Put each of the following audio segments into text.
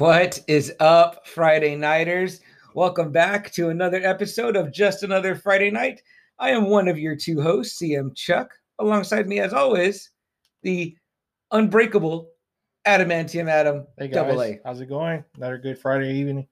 What is up, Friday Nighters? Welcome back to another episode of Just Another Friday Night. I am one of your two hosts, CM Chuck. Alongside me, as always, the unbreakable Adamantium Adam Hey guys, Double A. how's it going? Another good Friday evening.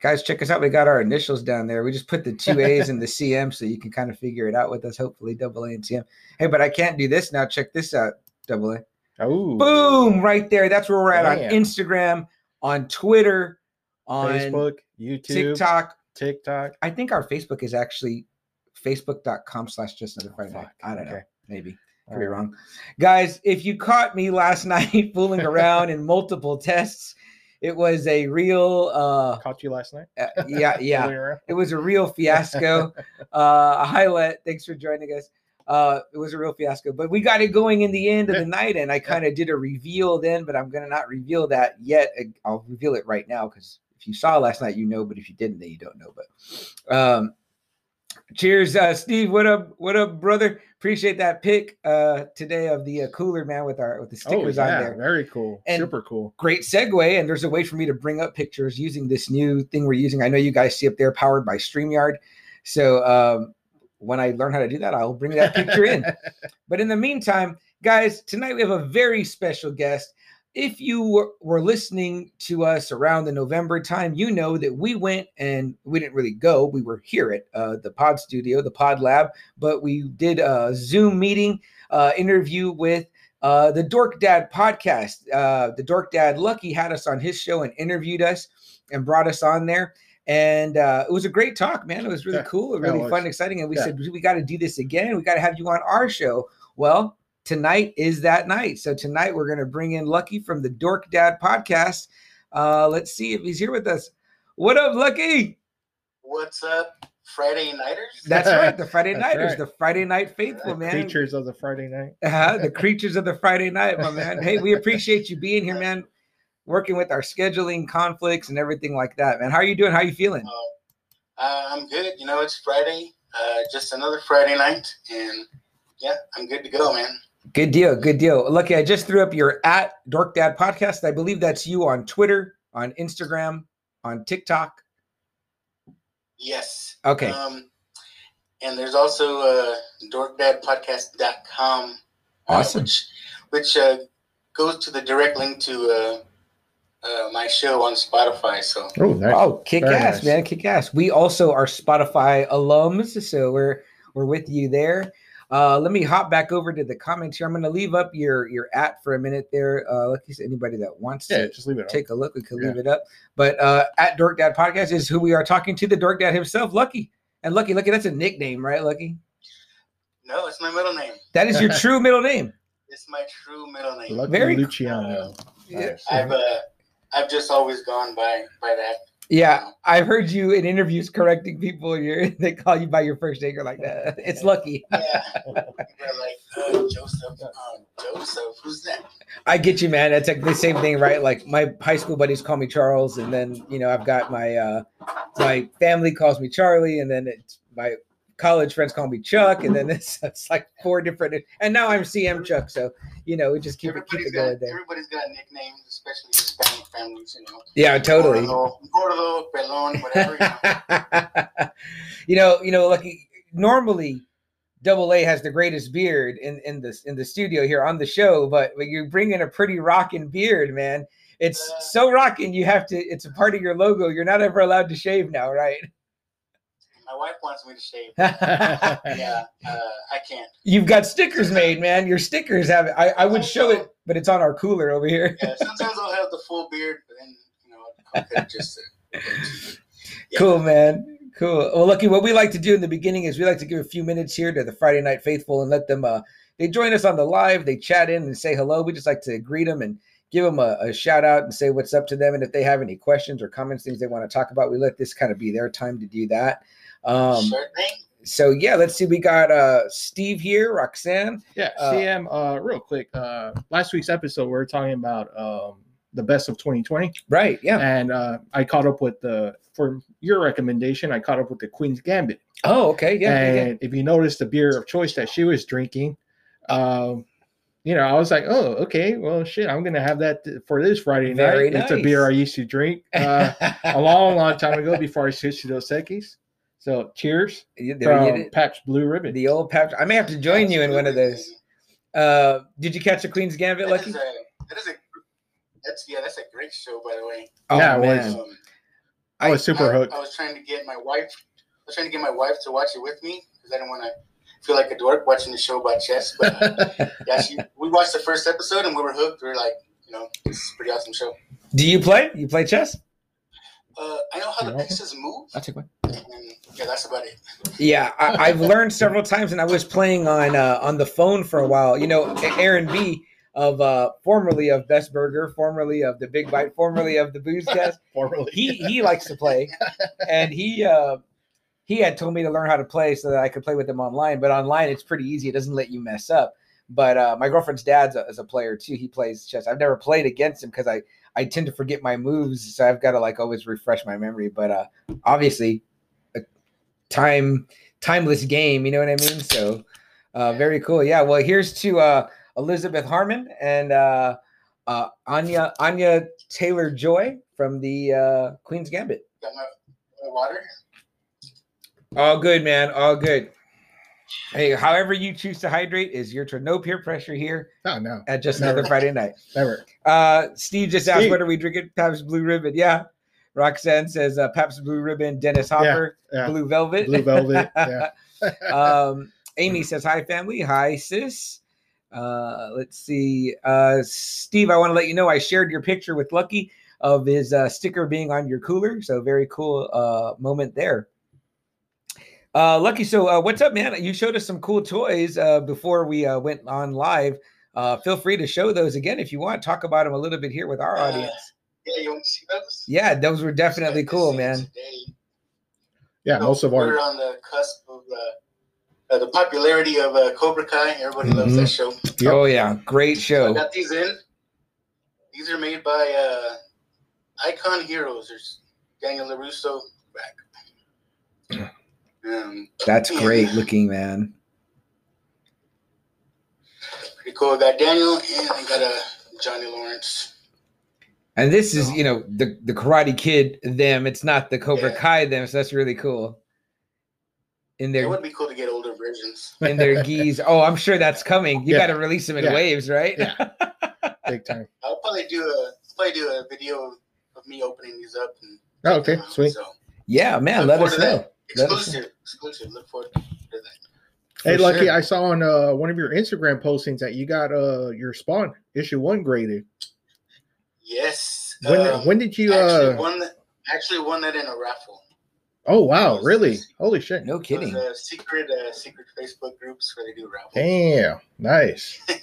Guys, check us out. We got our initials down there. We just put the two A's and the CM so you can kind of figure it out with us, hopefully, double A and CM. Hey, but I can't do this now. Check this out, double A. Oh, Boom, right there. That's where we're at on Instagram, on Twitter, on Facebook, YouTube, TikTok. TikTok. I think our Facebook is actually facebook.com slash just another Friday night. I don't know. Maybe. Could be wrong. Guys, if you caught me last night fooling around in multiple tests, it was a real uh Caught you last night. uh, yeah, yeah. It was a real fiasco. uh highlight, thanks for joining us. Uh it was a real fiasco, but we got it going in the end of the night, and I kind of did a reveal then, but I'm gonna not reveal that yet. I'll reveal it right now because if you saw last night, you know, but if you didn't, then you don't know. But um cheers, uh Steve. What up, what up, brother? Appreciate that pick uh today of the uh, cooler man with our with the Oh stickers yeah, on there very cool, And- super cool. great segue. And there's a way for me to bring up pictures using this new thing we're using. I know you guys see up there powered by StreamYard. So um, when I learn how to do that, I'll bring that picture in. But in the meantime, guys, tonight we have a very special guest. If you were, were listening to us around the November time, you know that we went and we didn't really go. We were here at uh, the Pod Studio, the Pod Lab, but we did a Zoom meeting uh, interview with uh, the Dork Dad podcast. Uh, the Dork Dad Lucky had us on his show and interviewed us and brought us on there. And uh, it was a great talk, man. It was really Yeah, cool, really was. fun, exciting. And we Yeah. said, we got to do this again. We got to have you on our show. Well, tonight is that night. So tonight we're going to bring in Lucky from the Dork Dad podcast. Uh, let's see if he's here with us. What up, Lucky? What's up, Friday Nighters? That's right, the Friday Nighters, right. the Friday Night Faithful, The man. Creatures of the Friday night. Uh-huh, the creatures of the Friday night, my man. Hey, we appreciate you being here, man. Working with our scheduling conflicts and everything like that, man. How are you doing? How are you feeling? Uh, I'm good. You know, it's Friday, uh, just another Friday night, and yeah, I'm good to go, man. Good deal. Good deal. Lucky, I just threw up your at Dork Dad podcast. I believe that's you on Twitter, on Instagram, on TikTok. Yes. Okay. Um, and there's also uh, dorkdadpodcast.com, uh, Awesome. which, which uh, goes to the direct link to uh, my show on Spotify. So Oh, nice. Oh, kick Very ass, nice. man. Kick ass. We also are Spotify alums, so we're we're with you there. Uh, let me hop back over to the comments here. I'm going to leave up your your at for a minute there. Uh, like you said, anybody that wants yeah, to just leave it. on. take a look, we could Yeah. leave it up. But uh, at Dork Dad Podcast is who we are talking to, the Dork Dad himself, Lucky. And Lucky, Lucky, that's a nickname, right, Lucky? no, it's my middle name. That is your true middle name. It's my true middle name. Lucky Very- Luciano. Yeah. Nice. I've uh, I've just always gone by by that. Yeah, I've heard you in interviews correcting people. You're, they call you by your first name. You're like, "Uh, it's Lucky. Yeah. We're like uh, Joseph. Um, Joseph, who's that? I get you, man. It's like the same thing, right? Like my high school buddies call me Charles, and then you know I've got my uh my family calls me Charlie, and then it's my college friends call me Chuck, and then it's, it's like four different. And now I'm CM Chuck, so you know we just keep it keep it going got there. everybody's got nicknames, especially Hispanic families. You know. Yeah, totally. Gordo, Gordo, Pelon, whatever. You know. you know, you know, like normally Double A has the greatest beard in in this in the studio here on the show, but when you bring in a pretty rocking beard, man. It's Uh. so rocking. You have to. It's a part of your logo. You're not ever allowed to shave now, right? My wife wants me to shave. Yeah, uh, I can't. You've got stickers made, man. Your stickers have it. I, I would show it, but it's on our cooler over here. Yeah, sometimes I'll have the full beard, but then you know I'll cut just to. Yeah. Cool, man. Cool. Well, Lucky, what we like to do in the beginning is we like to give a few minutes here to the Friday Night Faithful and let them. uh They join us on the live. They chat in and say hello. We just like to greet them and give them a, a shout out and say what's up to them. And if they have any questions or comments, things they want to talk about, we let this kind of be their time to do that. Um, sure thing. So yeah, let's see. We got uh Steve here, Roxanne. Yeah, Uh, CM. Uh, real quick. Uh, last week's episode we were talking about um the best of 2020, Right. Yeah. and uh, I caught up with the for your recommendation. I caught up with the Queen's Gambit, Oh, okay. Yeah. yeah, yeah. and if you notice the beer of choice that she was drinking, um, you know, I was like, oh, okay, well, shit, I'm gonna have that th- for this Friday Very night. It's a beer I used to drink uh, a long, long time ago before I switched to Dos Equis. So, cheers Yeah, there you from did. Pabst Blue Ribbon. The old Pap. I may have to join you in one of those. Uh, did you catch the Queen's Gambit, That Lucky? is a, that is a, that's yeah, that's a great show, by the way. Oh Yeah, man. Um, I was super I, hooked. I was trying to get my wife. I was trying to get my wife to watch it with me because I didn't want to feel like a dork watching the show about chess. But uh, yeah, she, we watched the first episode and we were hooked. We were like, you know, this is a pretty awesome show. Do you play? You play chess? Uh, I know how the pieces move, I'll take one. and yeah, that's about it. Yeah, I, I've learned several times, and I was playing on uh, on the phone for a while. You know, Aaron B of uh, formerly of Best Burger, formerly of the Big Bite, formerly of the Boozecast. Formerly. He he likes to play, and he uh, he had told me to learn how to play so that I could play with him online. But online, it's pretty easy; it doesn't let you mess up. But uh, my girlfriend's dad's a, is a player too. He plays chess. I've never played against him because I I tend to forget my moves, so I've got to like always refresh my memory. But uh, obviously, time timeless game. You know what I mean? So uh, very cool. Yeah. Well, here's to uh, Elizabeth Harmon and uh, uh, Anya Anya Taylor Joy from the uh, Queen's Gambit. Got my, my water. All good, man. All good. Hey, however you choose to hydrate is your turn. No peer pressure here Oh, no, at just Never. another Friday night. never. Uh, Steve just asked, Steve. "What are we drinking?" Pabst Blue Ribbon. Yeah. Roxanne says, uh, "Pabst Blue Ribbon." Dennis Hopper, yeah. Blue Velvet. Blue Velvet. Yeah. um, Amy says, "Hi, family. Hi, sis." Uh, let's see. Uh, Steve, I want to let you know I shared your picture with Lucky of his uh, sticker being on your cooler. So very cool uh, moment there. Uh, Lucky, so uh, what's up, man? You showed us some cool toys uh, before we uh, went on live. Uh, feel free to show those again if you want. Talk about them a little bit here with our Uh, audience. Yeah, you want to see those? Yeah, those were definitely Check cool, man. today. Yeah, So most of our we're on the cusp of uh, uh, the popularity of uh, Cobra Kai. Everybody loves Mm-hmm. that show. Yep. Oh yeah, great So I show. got these in. These are made by uh, Icon Heroes. There's Daniel LaRusso back. Um, That's great looking, man. pretty cool. I got Daniel and I got a Johnny Lawrence. And this is, you know, the the Karate Kid them. It's not the Cobra Yeah. Kai them. So that's really cool. In their, It their would be cool to get older versions. in their geese. Oh, I'm sure that's coming. You Yeah. got to release them in Yeah. waves, right? Yeah. Big time. I'll probably do a probably do a video of me opening these up. And Oh, okay, sweet. So yeah, man. Look Let us know. that. Let us exclusive, exclusive. Look forward to that. Hey, For Lucky, sure. I saw on uh, one of your Instagram postings that you got uh your spawn issue one graded. Yes. When um, when did you actually uh? won that? Actually won that in a raffle. Oh wow, really? Holy shit! No It was, kidding. uh, secret, uh, secret Facebook groups where they do raffles. Damn, nice.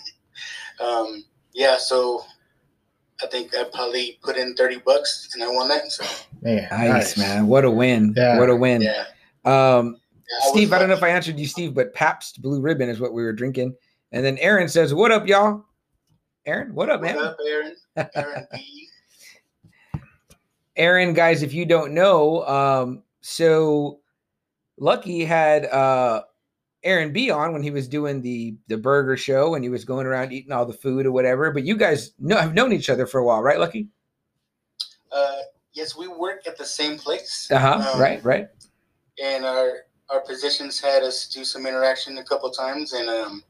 Um, yeah, so I think I probably put in thirty bucks and I won that. So Man, Nice, man. What a win. Yeah. What a win. yeah, Um, Yeah, I Steve, I don't know if. I answered you, Steve, but Pabst Blue Ribbon is what we were drinking. And then Aaron says, What up, y'all? Aaron, what up, What man? up, Aaron? Aaron B. Aaron, guys, if you don't know, um, so Lucky had uh Aaron B on when he was doing the the burger show and he was going around eating all the food or whatever. But you guys know have known each other for a while, right, Lucky? Uh, yes, we work at the same place. Uh-huh. Um, right, right. and our our positions had us do some interaction a couple times and um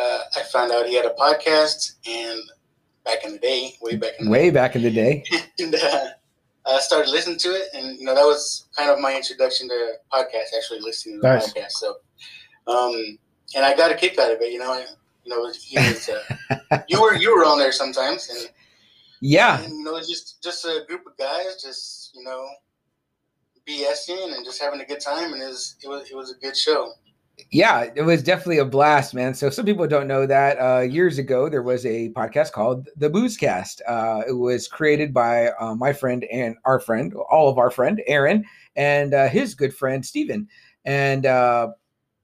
uh, I found out he had a podcast and back in the day, way back in the Way back in the day. and uh, I started listening to it, and you know that was kind of my introduction to podcast. Actually, listening to the Nice. podcast. So, um, and I got a kick out of it. You know, I, you know, he was, uh, you were you were on there sometimes, and, Yeah. and you know, it's just just a group of guys, just you know, BSing and just having a good time, and it was it was it was a good show. Yeah, it was definitely a blast, man. So some people don't know that uh, years ago there was a podcast called the Boozecast. Uh, it was created by uh, my friend and our friend, all of our friend Aaron, and uh, his good friend Steven. And uh,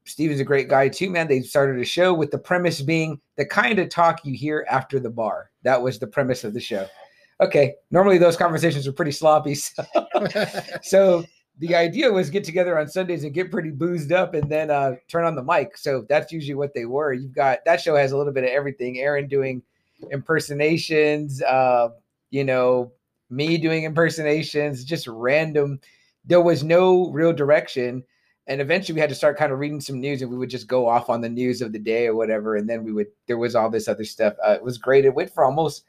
Steven's a great guy too, man. They started a show with the premise being the kind of talk you hear after the bar. That was the premise of the show. Okay, normally those conversations are pretty sloppy, so, so the idea was get together on Sundays and get pretty boozed up and then uh, turn on the mic. So that's usually what they were. You've got that show has a little bit of everything. Aaron doing impersonations, uh, you know, me doing impersonations, just random. There was no real direction. And eventually we had to start kind of reading some news and we would just go off on the news of the day or whatever. And then we would, there was all this other stuff. Uh, it was great. It went for almost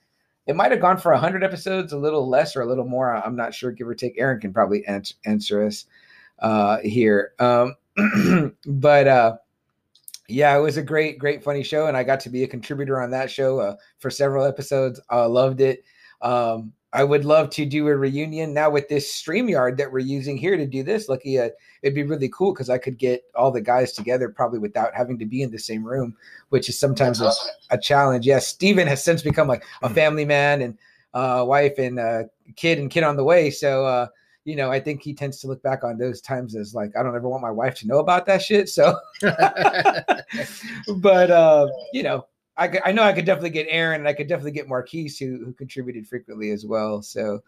it might have gone for 100 episodes, a little less or a little more. I'm not sure. Give or take. Aaron can probably answer, answer us uh, here. Um, but uh, yeah, it was a great, great, funny show. And I got to be a contributor on that show uh, for several episodes. I loved it. Um, I would love to do a reunion now with this StreamYard that we're using here to do this. Lucky, uh, it'd be really cool because I could get all the guys together probably without having to be in the same room, which is sometimes a, a challenge. Yes, Steven has since become like a Mhm. family man and uh, wife and uh, kid and kid on the way. So, uh, you know, I think he tends to look back on those times as like, I don't ever want my wife to know about that shit. So, but uh, you know, I, could- I know I could definitely get Aaron and I could definitely get Marquise who who contributed frequently as well. So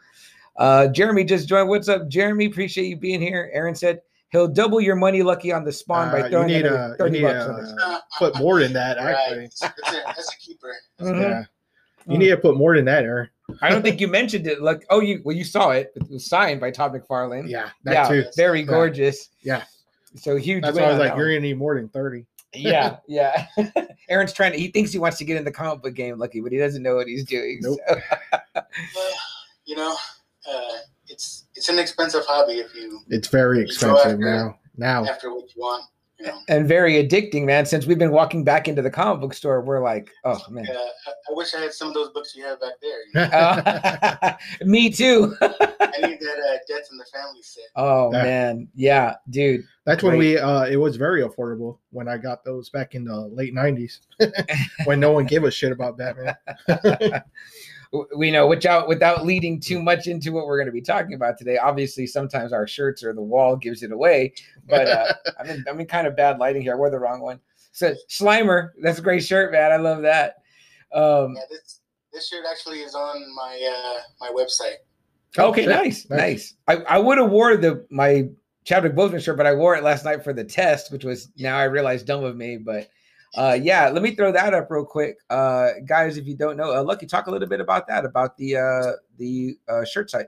uh Jeremy just joined. What's up, Jeremy? Appreciate you being here. Aaron said he'll double your money lucky on the spawn Uh, by you throwing need a, 30 you need bucks on it. a, put more than that, Right. actually. That's a, that's a keeper. Mhm. Yeah. You need to put more than that, Aaron. I don't think you mentioned it. Like, oh, you well, you saw it. It was signed by Todd McFarlane. Yeah, that yeah, too. very gorgeous. Yeah. So huge. That's why I was like, you're gonna need more than 30. Yeah, yeah. Aaron's trying to. He thinks he wants to get in the comic book game, Lucky, but he doesn't know what he's doing. Nope. so- Well, you know, uh, it's it's an expensive hobby if you It's very expensive after- now. Now. after what you want. You know, and very addicting, man. Since we've been walking back into the comic book store, we're like, oh man. uh, I, I wish I had some of those books you have back there. You know? Uh, me too. I need that uh, Death in the Family set. oh Yeah. man, yeah, dude. That's when we uh it was very affordable when I got those back in the late 90s when no one gave a shit about Batman. W- We know without without leading too much into what we're going to be talking about today. Obviously, sometimes our shirts or the wall gives it away, but uh, I'm in I'm in kind of bad lighting here. I wore the wrong one. So Slimer, that's a great shirt, man. I love that. Um, Yeah, this this shirt actually is on my uh, my website. okay, shit. nice, nice. I, I would have wore the my Chadwick Boseman shirt, but I wore it last night for the test, which was now I realize dumb of me. But uh, yeah, let me throw that up real quick, uh, guys. If you don't know, uh, Lucky, talk a little bit about that, about the uh, the uh, shirt site.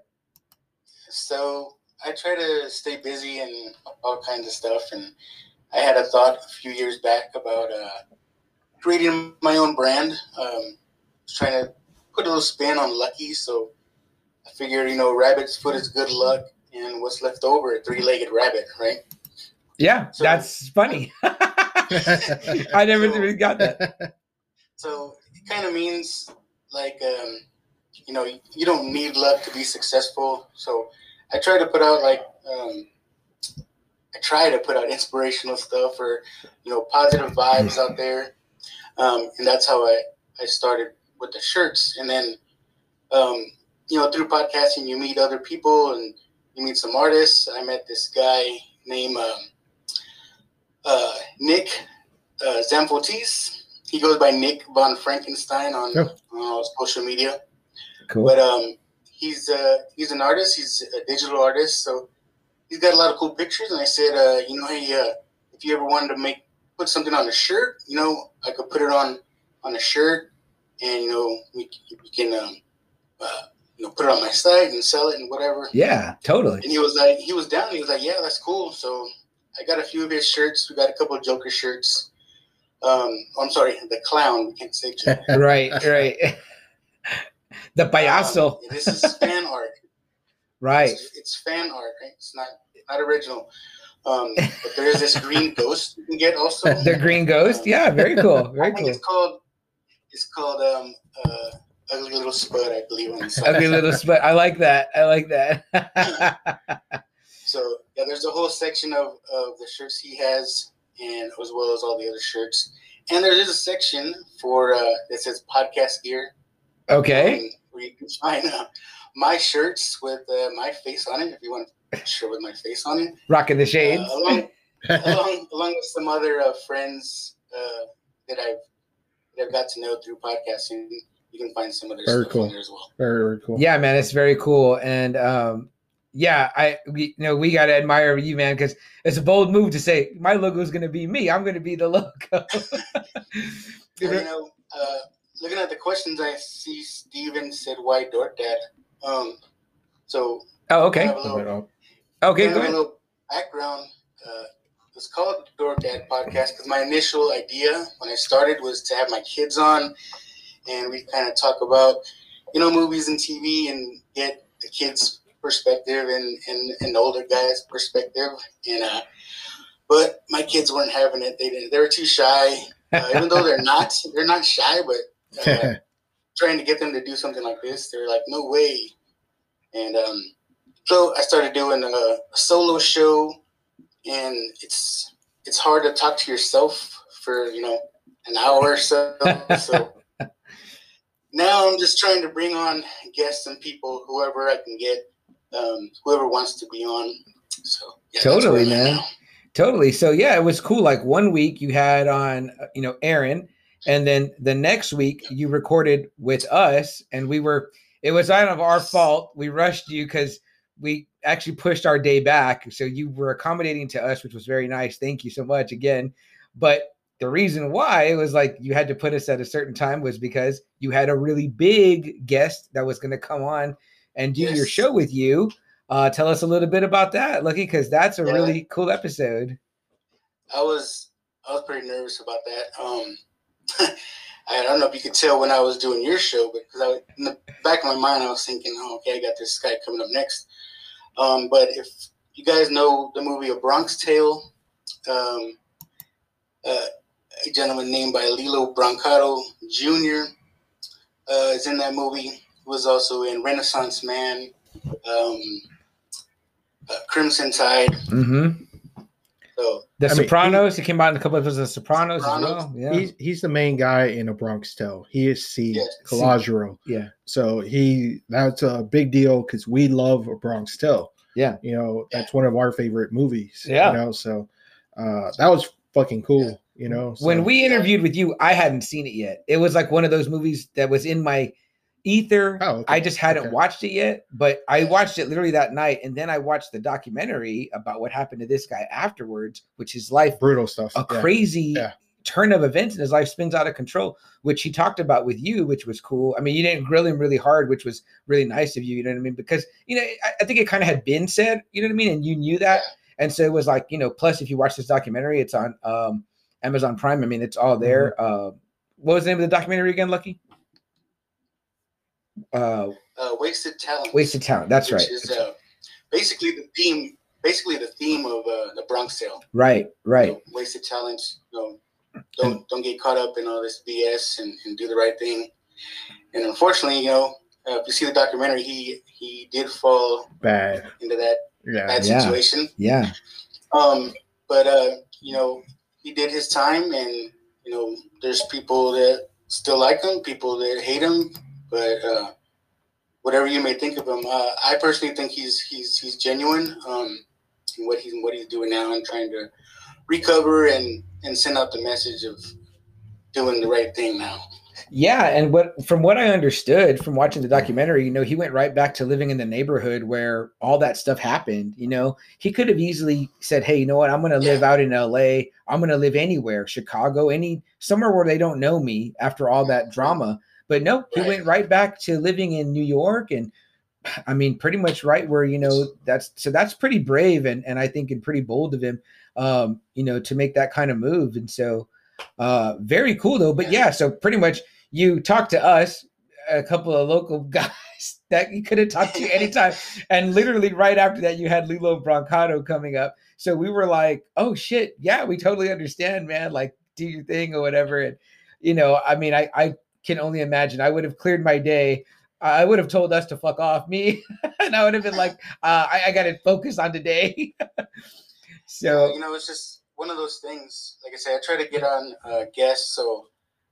So I try to stay busy and all kinds of stuff. And I had a thought a few years back about uh, creating my own brand. Um, trying to put a little spin on lucky. So I figured, you know, rabbit's foot is good luck, and what's left over, a three-legged rabbit, right? Yeah, So- that's funny. I never So- really got that. So it kind of means like um, you know you don't need luck to be successful. So I try to put out like um, I try to put out inspirational stuff or you know positive vibes out there, um, and that's how I I started with the shirts. And then um, you know through podcasting you meet other people and you meet some artists. I met this guy named um, Nick uh, Zamfotis. He goes by Nick von Frankenstein on Oh. social media. Cool. But um, he's uh, he's an artist. He's a digital artist, so he's got a lot of cool pictures. And I said, uh, you know, hey, uh, if you ever wanted to make put something on a shirt, you know, I could put it on on a shirt, and you know, we, we can um, uh, you know put it on my site and sell it and whatever. Yeah, totally. And he was like, he was down. He was like, yeah, that's cool. So I got a few of his shirts. We got a couple of Joker shirts. Um, I'm sorry, the clown. We can't say Joker. right, right. the payaso. Um, this is fan art. Right. It's, it's fan art, right? It's not not original. Um, but there is this green ghost you can get also. the green ghost. Yeah, very cool. I Very think cool. it's called it's called um uh ugly little spud, I believe on the side. Ugly little split. I like that. I like that. So yeah, there's a whole section of, of the shirts he has. and as well as all the other shirts. And there is a section for uh, that says podcast gear. Okay. um, where you can find uh, my shirts with uh, my face on it. If you want a shirt with my face on it, Rocking the uh, shades. along, along along with some other uh, friends uh, that I've that I've got to know through podcasting. You can find some of their Very stuff cool. on there as well. very, very cool. Yeah, man, it's very cool. And um, yeah, I we, you know we gotta admire you, man, because it's a bold move to say my logo is gonna be me. I'm gonna be the logo. And, you know, uh, looking at the questions, I see Steven said, "Why Dork Dad?" Um, so oh, okay, have little, okay, I go ahead. background. Uh, it's called Dork Dad Podcast because my initial idea when I started was to have my kids on, and we kind of talk about, you know, movies and TV and get the kids' perspective and and, and older guys' perspective. And uh, but my kids weren't having it. They didn't. They were too shy. Uh, even though they're not, they're not shy, but uh, trying to get them to do something like this, they're like, no way. And um, so I started doing a, a solo show, and it's it's hard to talk to yourself for you know an hour or so. so now I'm just trying to bring on guests and people, whoever I can get, um, whoever wants to be on. So yeah, Totally, man. now. Totally. So yeah, it was cool. Like one week you had on, uh, you know, Aaron, and then the next week you recorded with us, and we were. It was out of our fault. We rushed you because we actually pushed our day back. So you were accommodating to us, which was very nice. Thank you so much again. But the reason why it was like you had to put us at a certain time was because you had a really big guest that was going to come on and do your show with you. Uh, tell us a little bit about that, Lucky, because that's a Yeah. really cool episode. I was I was pretty nervous about that. Um, I don't know if you could tell when I was doing your show, but because I in the back of my mind I was thinking, oh, okay, I got this guy coming up next. Um, but if you guys know the movie A Bronx Tale, um, uh, a gentleman named by Lillo Brancato Jr. Uh, is in that movie. He was also in Renaissance Man, um, uh, Crimson Tide. Mm-hmm. So The I mean, he- Sopranos. He, came out in a couple of episodes of Sopranos, Sopranos. as well. Yeah. He's he's the main guy in a Bronx Tale. He is C. Yes. Calogero. yeah. So he that's a big deal because we love a Bronx Tale. Yeah. You know, that's one of our favorite movies. Yeah. You know, so uh that was fucking cool, you know. So, When we interviewed with you, I hadn't seen it yet. It was like one of those movies that was in my ether. Oh, okay. I just hadn't Okay. watched it yet, but I watched it literally that night, and then I watched the documentary about what happened to this guy afterwards, which his life brutal stuff. a yeah. crazy Yeah. turn of events and his life spins out of control, which he talked about with you, which was cool. I mean, you didn't grill him really hard, which was really nice of you. You know what I mean? Because you know, I, I think it kind of had been said. You know what I mean? And you knew that, and so it was like you know. Plus, if you watch this documentary, it's on um, Amazon Prime. I mean, it's all there. Uh, what was the name of the documentary again, Lucky? Uh, uh, wasted talent. Wasted Talent. That's which right. Is uh, basically the theme. Basically, the theme of uh, the Bronx Tale. Right. You Right. know, wasted talents. You know, don't don't get caught up in all this BS and, and do the right thing. And unfortunately, you know, uh, if you see the documentary, he he did fall Bad. into that Yeah. bad Yeah. situation. Yeah. Um, but uh, you know, he did his time, and you know, there's people that still like him, people that hate him, but uh, whatever you may think of him, uh, I personally think he's he's he's genuine. Um, in what he's what he's doing now and trying to recover and and send out the message of doing the right thing now. Yeah, and what from what I understood from watching the documentary, you know, he went right back to living in the neighborhood where all that stuff happened. You know, he could have easily said, "Hey, you know what? I'm going to live out in LA. I'm going to live anywhere, Chicago, any somewhere where they don't know me after all that drama." But no, he Right. went right back to living in New York and I mean, pretty much right where you know that's so that's pretty brave and and I think and pretty bold of him, um, you know, to make that kind of move. And so, uh, very cool though. But yeah, so pretty much you talked to us, a couple of local guys that you could have talked to anytime, and literally right after that you had Lillo Brancato coming up. So we were like, oh shit, yeah, we totally understand, man. Like, do your thing or whatever. And you know, I mean, I I can only imagine. I would have cleared my day. I would have told us to fuck off me, and I would have been like, uh, I, I got to focus on today. So you know, it's just one of those things. Like I said, I try to get on uh, guests, so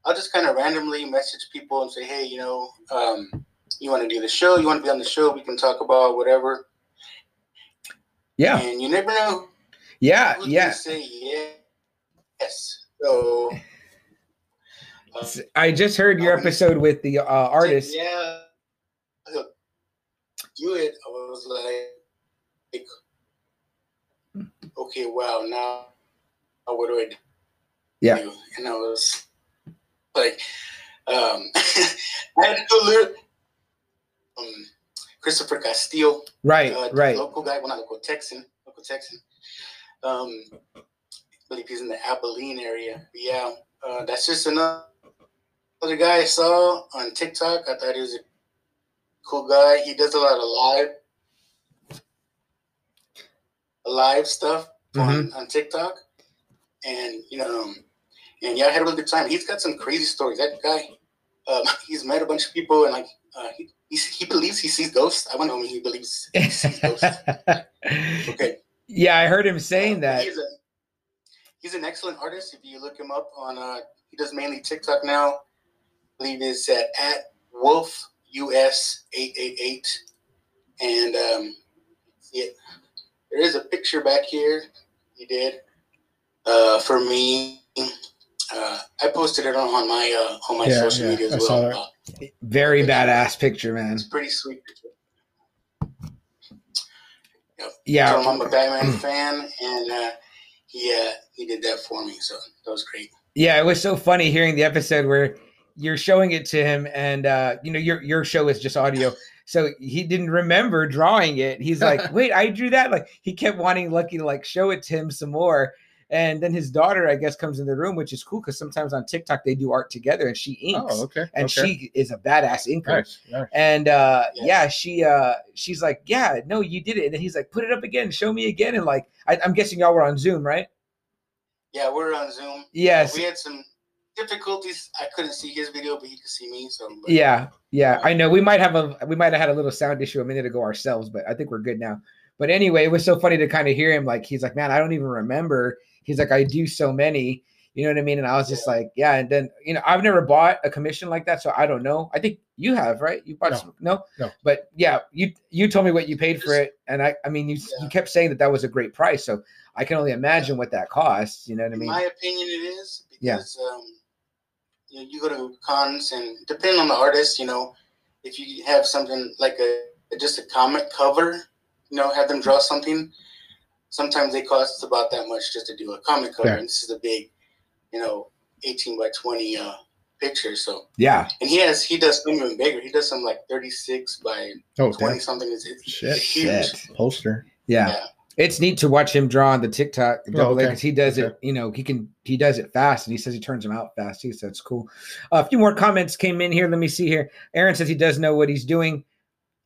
I'll just kind of randomly message people and say, hey, you know, um, you want to do the show? You want to be on the show? We can talk about whatever. Yeah, And you never know yeah, yeah. gonna yes. So. I just heard your episode with the uh, artist. Yeah. Do it. I was like, like, okay, wow. Now, what do I do? Yeah. And I was like, um, I had to little. Um, Christopher Castillo, Right, uh, right. local guy, well, not local Texan, local Texan. Um, I believe he's in the Abilene area. But yeah, uh, that's just another other guy I saw on TikTok. I thought he was a cool guy. He does a lot of live, live stuff on, on TikTok, and you know, um, and yeah, I had a really good time. He's got some crazy stories. That guy, um, he's met a bunch of people, and like uh, he, he he believes he sees ghosts. I want to know when he believes he sees ghosts. Okay. yeah, I heard him saying Uh, that. He's, a, he's an excellent artist. If you look him up on, uh, he does mainly TikTok now. Believe it's at, at Wolf US eight eight eight, and um, yeah, there is a picture back here. He did uh, for me. Uh, I posted it on, on my uh, on my Yeah, social yeah, media as I well. Very badass picture, man. it's pretty sweet. picture. So Yeah, I'm a Batman fan, and uh, he uh, he did that for me, so that was great. yeah. It was so funny hearing the episode where you're showing it to him, and uh, you know your your show is just audio, so he didn't remember drawing it. He's like, "Wait, I drew that." Like he kept wanting Lucky to like show it to him some more. And then his daughter, I guess, comes in the room, which is cool because sometimes on TikTok they do art together, and she inks, Oh, okay. and okay. she is a badass inker. nice, nice. And uh Yes. yeah, she uh she's like, Yeah, no, you did it. And then he's like, put it up again, show me again. And like I, I'm guessing y'all were on Zoom, right? Yeah, we're on Zoom. Yes. We had some difficulties. I couldn't see his video, but he could see me. So but Yeah, yeah. I know we might have a we might have had a little sound issue a minute ago ourselves, but I think we're good now. But anyway, it was so funny to kind of hear him like he's like, Man, I don't even remember. He's like, I do so many. You know what I mean? And I was just like, yeah. And then, you know, I've never bought a commission like that, so I don't know. I think you have, right? You bought No. some, no, No. But yeah, you you told me what you paid for it, and I I mean, you Yeah. you kept saying that that was a great price, so I can only imagine what that costs. You know what I in mean? my opinion, it is Yeah. because um, you, know, you go to cons and depending on the artist, you know, if you have something like a just a comic cover, you know, have them draw something. Sometimes they cost about that much just to do a comic cover, Yeah. and this is a big, you know, eighteen by twenty uh, picture. So, Yeah, and he has he does some even bigger. He does some like thirty six by Oh, twenty damn. something. It's, it's Shit, huge. shit. poster. yeah. Yeah. It's neat to watch him draw on the TikTok oh, double okay. because he does Okay. it. You know, he can he does it fast, and he says he turns them out fast He says it's cool. a few more comments came in here. Let me see here. Aaron says he does know what he's doing.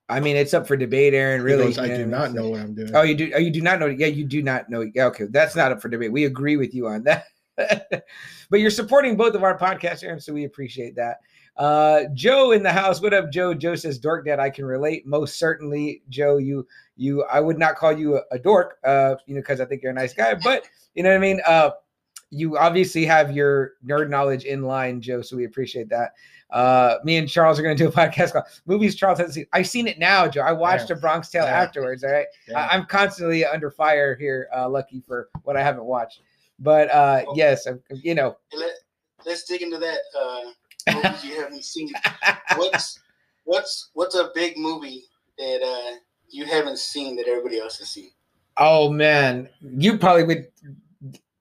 I mean, it's up for debate, Aaron. Really, goes, I do not know what I'm doing. Oh, you do. Oh, you do not know. Yeah, you do not know. Yeah, okay, that's not up for debate. We agree with you on that. but you're supporting both of our podcasts, Aaron, so we appreciate that. Uh, Joe in the house. What up, Joe? Joe says, "Dork Dad, I can relate. Most certainly, Joe. You, you. I would not call you a, a dork, uh, you know, because I think you're a nice guy. But you know what I mean. Uh, you obviously have your nerd knowledge in line, Joe. So we appreciate that. Uh, me and Charles are going to do a podcast called "Movies Charles Hasn't Seen." I've seen it now, Joe. I watched Yeah. A Bronx Tale Yeah. afterwards. All right. Yeah. I, I'm constantly under fire here, uh, lucky for what I haven't watched. But uh, yes, I'm, you know, Let, let's dig into that. Movies you haven't seen. What's what's what's a big movie that uh, you haven't seen that everybody else has seen? oh man, you probably would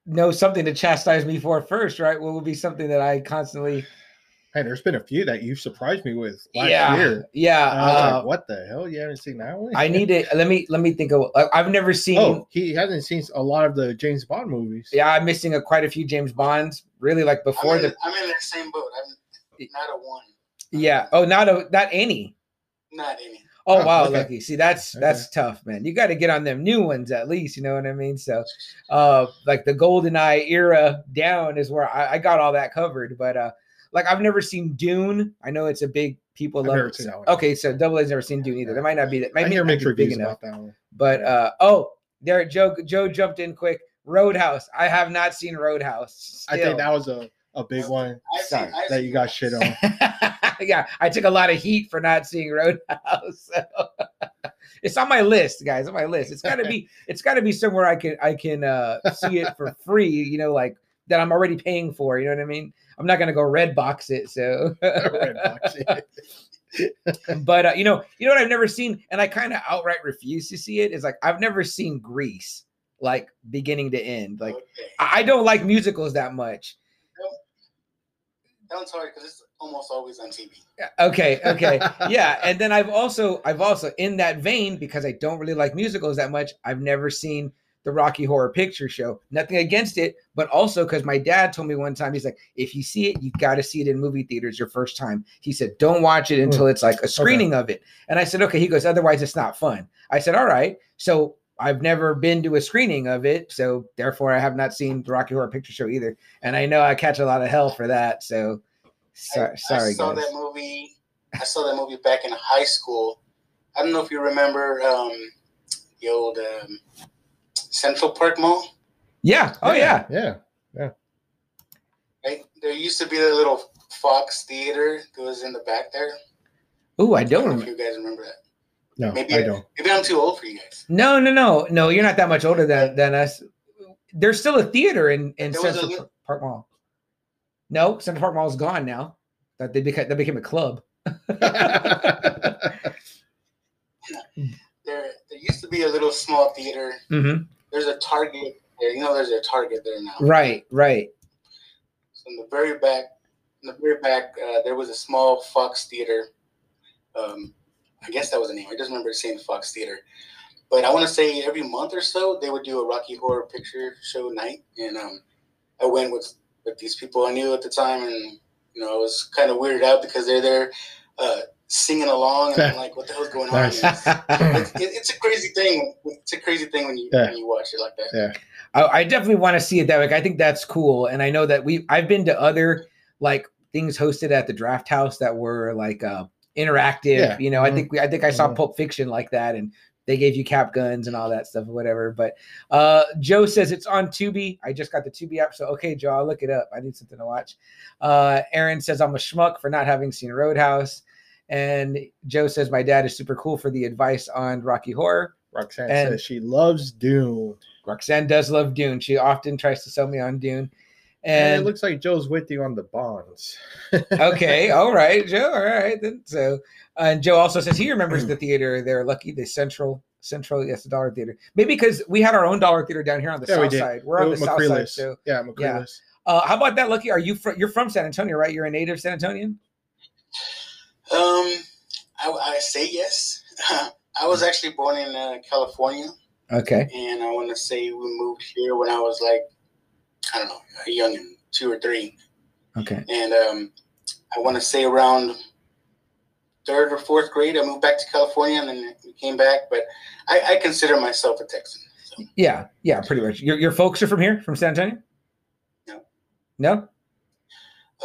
know something to chastise me for first, right? What would be something that I constantly, Hey, there's been a few that you surprised me with last yeah, year. yeah. And I was uh, like, what the hell? You haven't seen that one? I need to let me let me think of. I- I've never seen. Oh, he hasn't seen a lot of the James Bond movies. Yeah, I'm missing a, quite a few James Bonds. Really, like before I'm, in, the. I'm in that same boat. I'm not a one, Yeah. Oh, not a not any. not any. Oh, Oh, wow, okay. lucky. See, that's that's tough, man. You got to get on them new ones at least. You know what I mean? So, uh, like the Golden Eye era down is where I, I got all that covered. But uh, like I've never seen Dune. I know it's a big people I've love. it. seen. Okay, so Double A's never seen Dune either. There might not be that. I Maybe hear not mixed be big reviews enough. about that one. But uh, oh, there, Joe. Joe jumped in quick. Roadhouse. I have not seen Roadhouse. I think that was a, a big one I've Sorry, seen, that you got shit on. yeah, I took a lot of heat for not seeing Roadhouse. so. it's on my list, guys. On my list. It's gotta be. It's gotta be somewhere I can I can uh, see it for free. You know, like that I'm already paying for. You know what I mean? I'm not gonna go red box it. So, Redbox it. but uh, you know, you know what I've never seen, and I kind of outright refuse to see it. Is like I've never seen Grease, like beginning to end. Like Okay. I I don't like musicals that much. That one's sorry, because it's almost always on TV. Okay, okay. yeah, and then I've also I've also in that vein because I don't really like musicals that much. I've never seen the Rocky Horror Picture Show. Nothing against it, but also because my dad told me one time he's like, if you see it, you got to see it in movie theaters your first time. He said, don't watch it hmm. until it's like a screening of it. And I said, okay. He goes, otherwise it's not fun. I said, all right. So I've never been to a screening of it, so therefore I have not seen the Rocky Horror Picture Show either. And I know I catch a lot of hell for that. So so, I, sorry, I saw guys. that movie. I saw that movie back in high school. I don't know if you remember um, the old um, Central Park Mall. Yeah. Oh yeah. Yeah. Right? There used to be the little Fox Theater that was in the back there. Ooh, I I don't don't know if remember. you guys remember that. No, Maybe I don't. Maybe I'm too old for you guys. No, no, no, no. You're not that much older than than us. There's still a theater in in There was a Central Park Mall. No, Central Park Mall is gone now. That they became that became a club. There, there used to be a little small theater. hmm There's a Target there. You know, there's a Target there now. Right, right. So in the very back, in the very back, uh, there was a small Fox Theater. Um, I guess that was the name. I just remember saying Fox Theater. But I want to say every month or so they would do a Rocky Horror Picture Show night, and um, I went with with these people I knew at the time, and you know I was kind of weirded out because they're there uh, singing along, and I'm like, what the hell's going on? It's, it, it's a crazy thing. It's a crazy thing when you Yeah. when you watch it like that. Yeah. I, I definitely want to see it that way. I think that's cool, and I know that we I've been to other like things hosted at the Draft House that were like uh interactive. Yeah. You know, I Mhm. think we I think I saw Mhm. Pulp Fiction like that, and they gave you cap guns and all that stuff or whatever. But uh Joe says it's on Tubi. I just got the Tubi app, so okay, Joe, I'll look it up. I need something to watch. Uh Aaron says I'm a schmuck for not having seen Roadhouse. And Joe says my dad is super cool for the advice on Rocky Horror. Roxanne And- says she loves Dune. Roxanne does love Dune. She often tries to sell me on Dune. And, And it looks like Joe's with you on the bonds. okay, all right, Joe. All right, then. So, uh, and Joe also says he remembers the theater there, Lucky, the Central, Central, yes, the Dollar Theater. Maybe because we had our own Dollar Theater down here on the Yeah, south did. side. We're on the Oh, south side, McCreless. so. yeah, McCreless. Uh, how about that, Lucky? Are you from? You're from San Antonio, right? You're a native San Antonian. Um, I, I say yes. I was actually born in uh, California, Okay. and I want to say we moved here when I was like, I don't know, a young and two or three, Okay. and um, I want to say around third or fourth grade, I moved back to California, and then we came back. But I, I consider myself a Texan. So. Yeah. Yeah. Pretty much. Your your folks are from here, from San Antonio. No. No.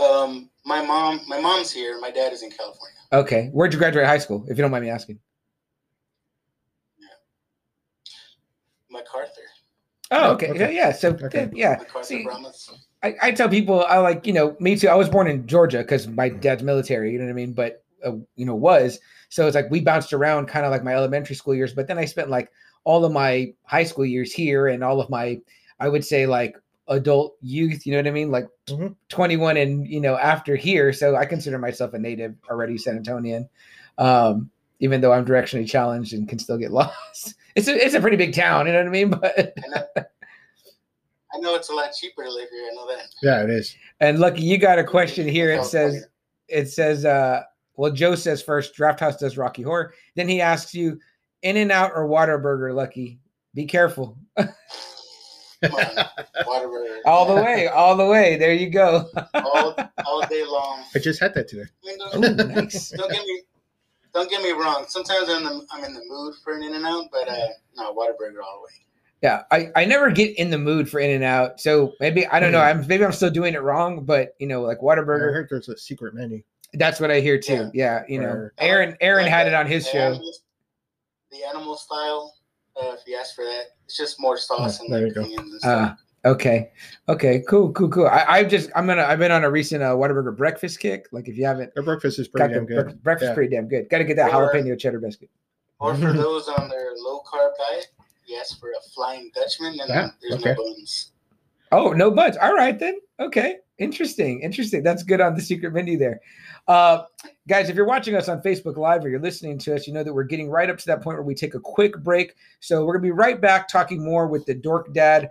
Um, my mom, my mom's here. My dad is in California. Okay. Where'd you graduate high school, if you don't mind me asking? Yeah. MacArthur. Oh, okay. okay. Yeah. So Okay. yeah. See, I, I tell people I like you know me too. I was born in Georgia because my dad's military. You know what I mean? But uh, you know was so it's like we bounced around kind of like my elementary school years. But then I spent like all of my high school years here and all of my I would say like adult youth. You know what I mean? Like Mhm. twenty one and you know after here. So I consider myself a native already San Antonian. Um, even though I'm directionally challenged and can still get lost. It's a it's a pretty big town. You know what I mean? But I know, I know it's a lot cheaper to live here. I know that. Yeah, it is. and lucky you got a question here. It says it says uh well joe says first draft house does rocky horror then he asks you in and out or Whataburger lucky be careful Come on, all the way all the way there you go all, all day long. I just had that today. I mean, don't, nice don't get me don't get me wrong. Sometimes I'm in the, I'm in the mood for an In and Out, but uh, no, Whataburger all the way. yeah i i never get in the mood for in and out so maybe i don't know i'm maybe i'm still doing it wrong but you know like I Whataburger heard there's a secret menu. that's what i hear too yeah, you know Or- aaron aaron Like had the- it on his the show Animal, the animal style uh, if you ask for that. It's just more sauce Oh, and there like you go. onions and stuff. Uh, okay, okay, cool, cool, cool. I, I've just I'm gonna I've been on a recent uh, Whataburger breakfast kick. Like if you haven't Their breakfast is pretty damn good. bre- breakfast, Yeah. pretty damn good. Got to get that Or- jalapeno cheddar biscuit. or for those on their low carb diet, yes, for a Flying Dutchman, and Ah, there's okay. no buns. Oh, no buns. All right then. Okay. Interesting. Interesting. That's good on the secret menu there. Uh, guys, if you're watching us on Facebook Live or you're listening to us, you know that we're getting right up to that point where we take a quick break. So we're gonna be right back talking more with the dork dad.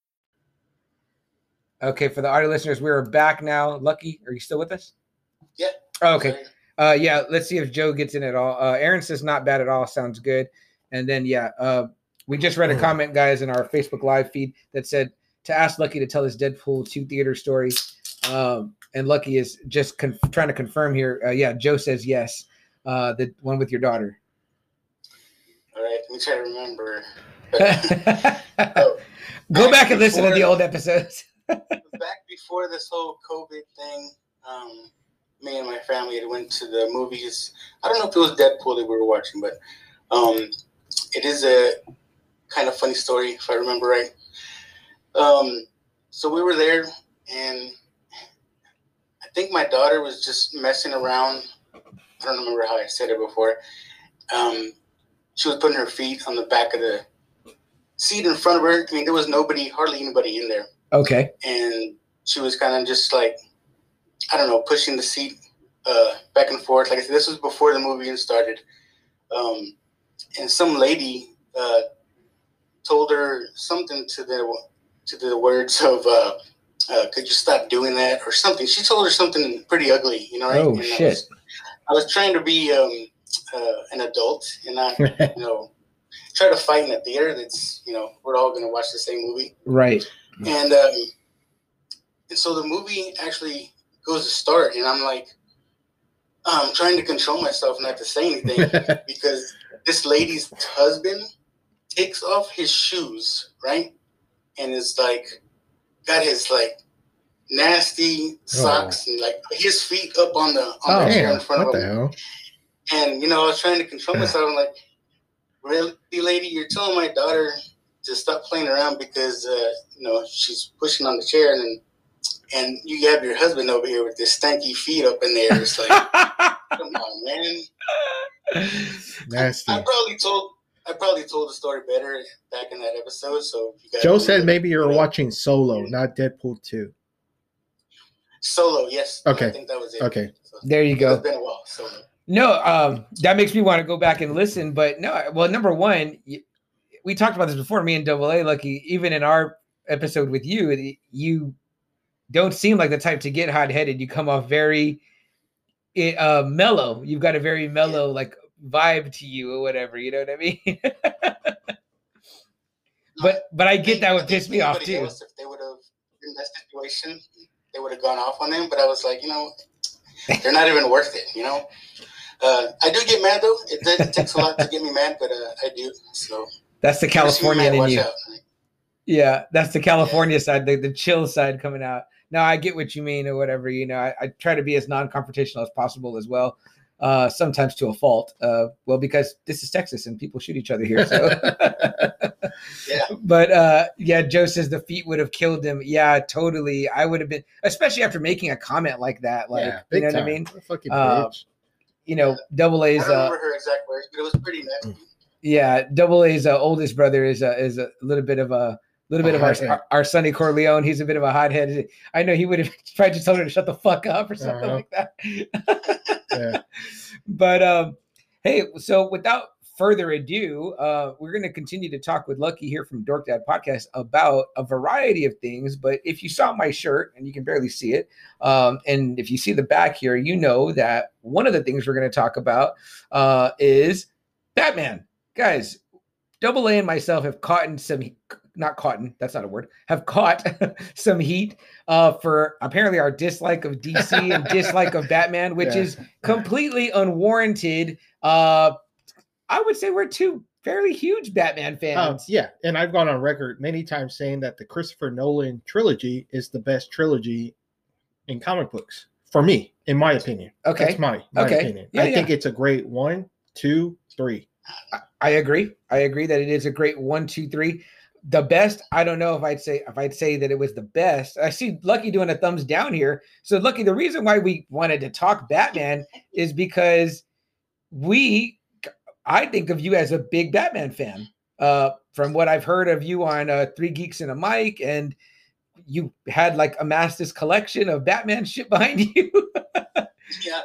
Okay, for the audio listeners, we are back now. Lucky, are you still with us? Yeah. Oh, okay. Uh, yeah, let's see if Joe gets in at all. Uh, Aaron says not bad at all. Sounds good. And then yeah, uh, we just read a comment, guys, in our Facebook Live feed that said to ask Lucky to tell his Deadpool two theater story. Um, and Lucky is just con- trying to confirm here. Uh, yeah, Joe says yes. Uh, the one with your daughter. All right, let me try to remember. Go Oh, back and listen to the old episodes. Back before this whole COVID thing, um, me and my family had went to the movies. I don't know if it was Deadpool that we were watching, but um, it is a kind of funny story if I remember right. Um, so we were there, and I think my daughter was just messing around. I don't remember how I said it before. Um, she was putting her feet on the back of the seat in front of her. I mean, there was nobody, hardly anybody in there Okay. and she was kind of just like I don't know, pushing the seat uh, back and forth. Like I said, this was before the movie even started, um, and some lady uh, told her something to the to the words of uh, uh, "Could you stop doing that?" or something. She told her something pretty ugly, you know. Right? Oh, And I shit. was, I was trying to be um, uh, an adult and not, you know, try to fight in a theater. That's you know, we're all going to watch the same movie Right. And um, and so the movie actually goes to start, and I'm like, I'm trying to control myself not to say anything because this lady's husband takes off his shoes, right, and is like, got his like nasty socks and like his feet up on the on oh, the chair in front What of him. And you know, I was trying to control myself. I'm like, really, lady, you're telling my daughter to stop playing around because uh, you know she's pushing on the chair, and and you have your husband over here with his stanky feet up in there. It's like, come on, man. Nasty. I probably told I probably told the story better back in that episode. So you Joe remember- said maybe you were watching Solo, not Deadpool 2. Solo. Yes. Okay. I think that was it. Okay. So, there you go. It's been a while. Solo. No, um, that makes me want to go back and listen. But no, well, number one, y- we talked about this before. Me and Double A, Lucky, even in our episode with you, you don't seem like the type to get hot headed. You come off very eh, uh, mellow. You've got a very mellow like vibe to you or whatever. You know what I mean? but but I get that would piss me off too. else, if they would have in that situation, they would have gone off on them. But I was like, you know, they're not even worth it. You know, uh, I do get mad though. It, it takes a lot to get me mad, but uh, I do. So That's the if you see me Californian in you. out. Yeah, that's the California side, the, the chill side coming out. No, I get what you mean or whatever. You know, I, I try to be as non-confrontational as possible as well. Uh, sometimes to a fault. Uh, well, because this is Texas and people shoot each other here. So, Yeah. but uh, yeah, Joe says the feet would have killed him. Yeah, totally. I would have been, especially after making a comment like that. Like, yeah, you know what I time. mean? Fucking Uh. You know, Double I A's. don't Uh, remember her exact words, but it was pretty nasty. Yeah, Double A's uh, oldest brother is a is a little bit of a little bit A of our, our our Sonny Corleone. He's a bit of a hothead. I know he would have tried to tell her to shut the fuck up or something Uh-huh. like that. Yeah. But um, hey, so without further ado, uh, we're going to continue to talk with Lucky here from Dork Dad Podcast about a variety of things. But if you saw my shirt, and you can barely see it, um, and if you see the back here, you know that one of the things we're going to talk about uh, is Batman. Guys, Double A and myself have caught in some not cotton, that's not a word, have caught some heat uh, for apparently our dislike of DC and dislike of Batman, which Yeah. is completely unwarranted. Uh, I would say we're two fairly huge Batman Um, fans. yeah, and I've gone on record many times saying that the Christopher Nolan trilogy is the best trilogy in comic books for me, in my opinion. okay, That's my, my Okay. opinion. Yeah, I think it's a great one, two, three. I agree. I agree that it is a great one, two, three. The best, I don't know if I'd say if I'd say that it was the best. I see Lucky doing a thumbs down here. So Lucky, the reason why we wanted to talk Batman is because we I think of you as a big Batman fan. Uh from what I've heard of you on uh Three Geeks and a Mic, and you had like amassed this collection of Batman shit behind you. Yeah,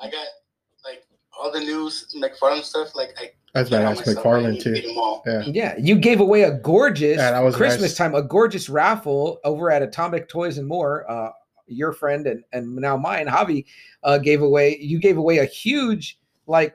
I got like all the news like McFarlane stuff. Like I That's got all badass. myself. McFarlane too. beat 'em all. Yeah. Yeah, you gave away a gorgeous Yeah, that was Christmas nice. time, a gorgeous raffle over at Atomic Toys and More. Uh, your friend and and now mine, Javi, uh, gave away. You gave away a huge, like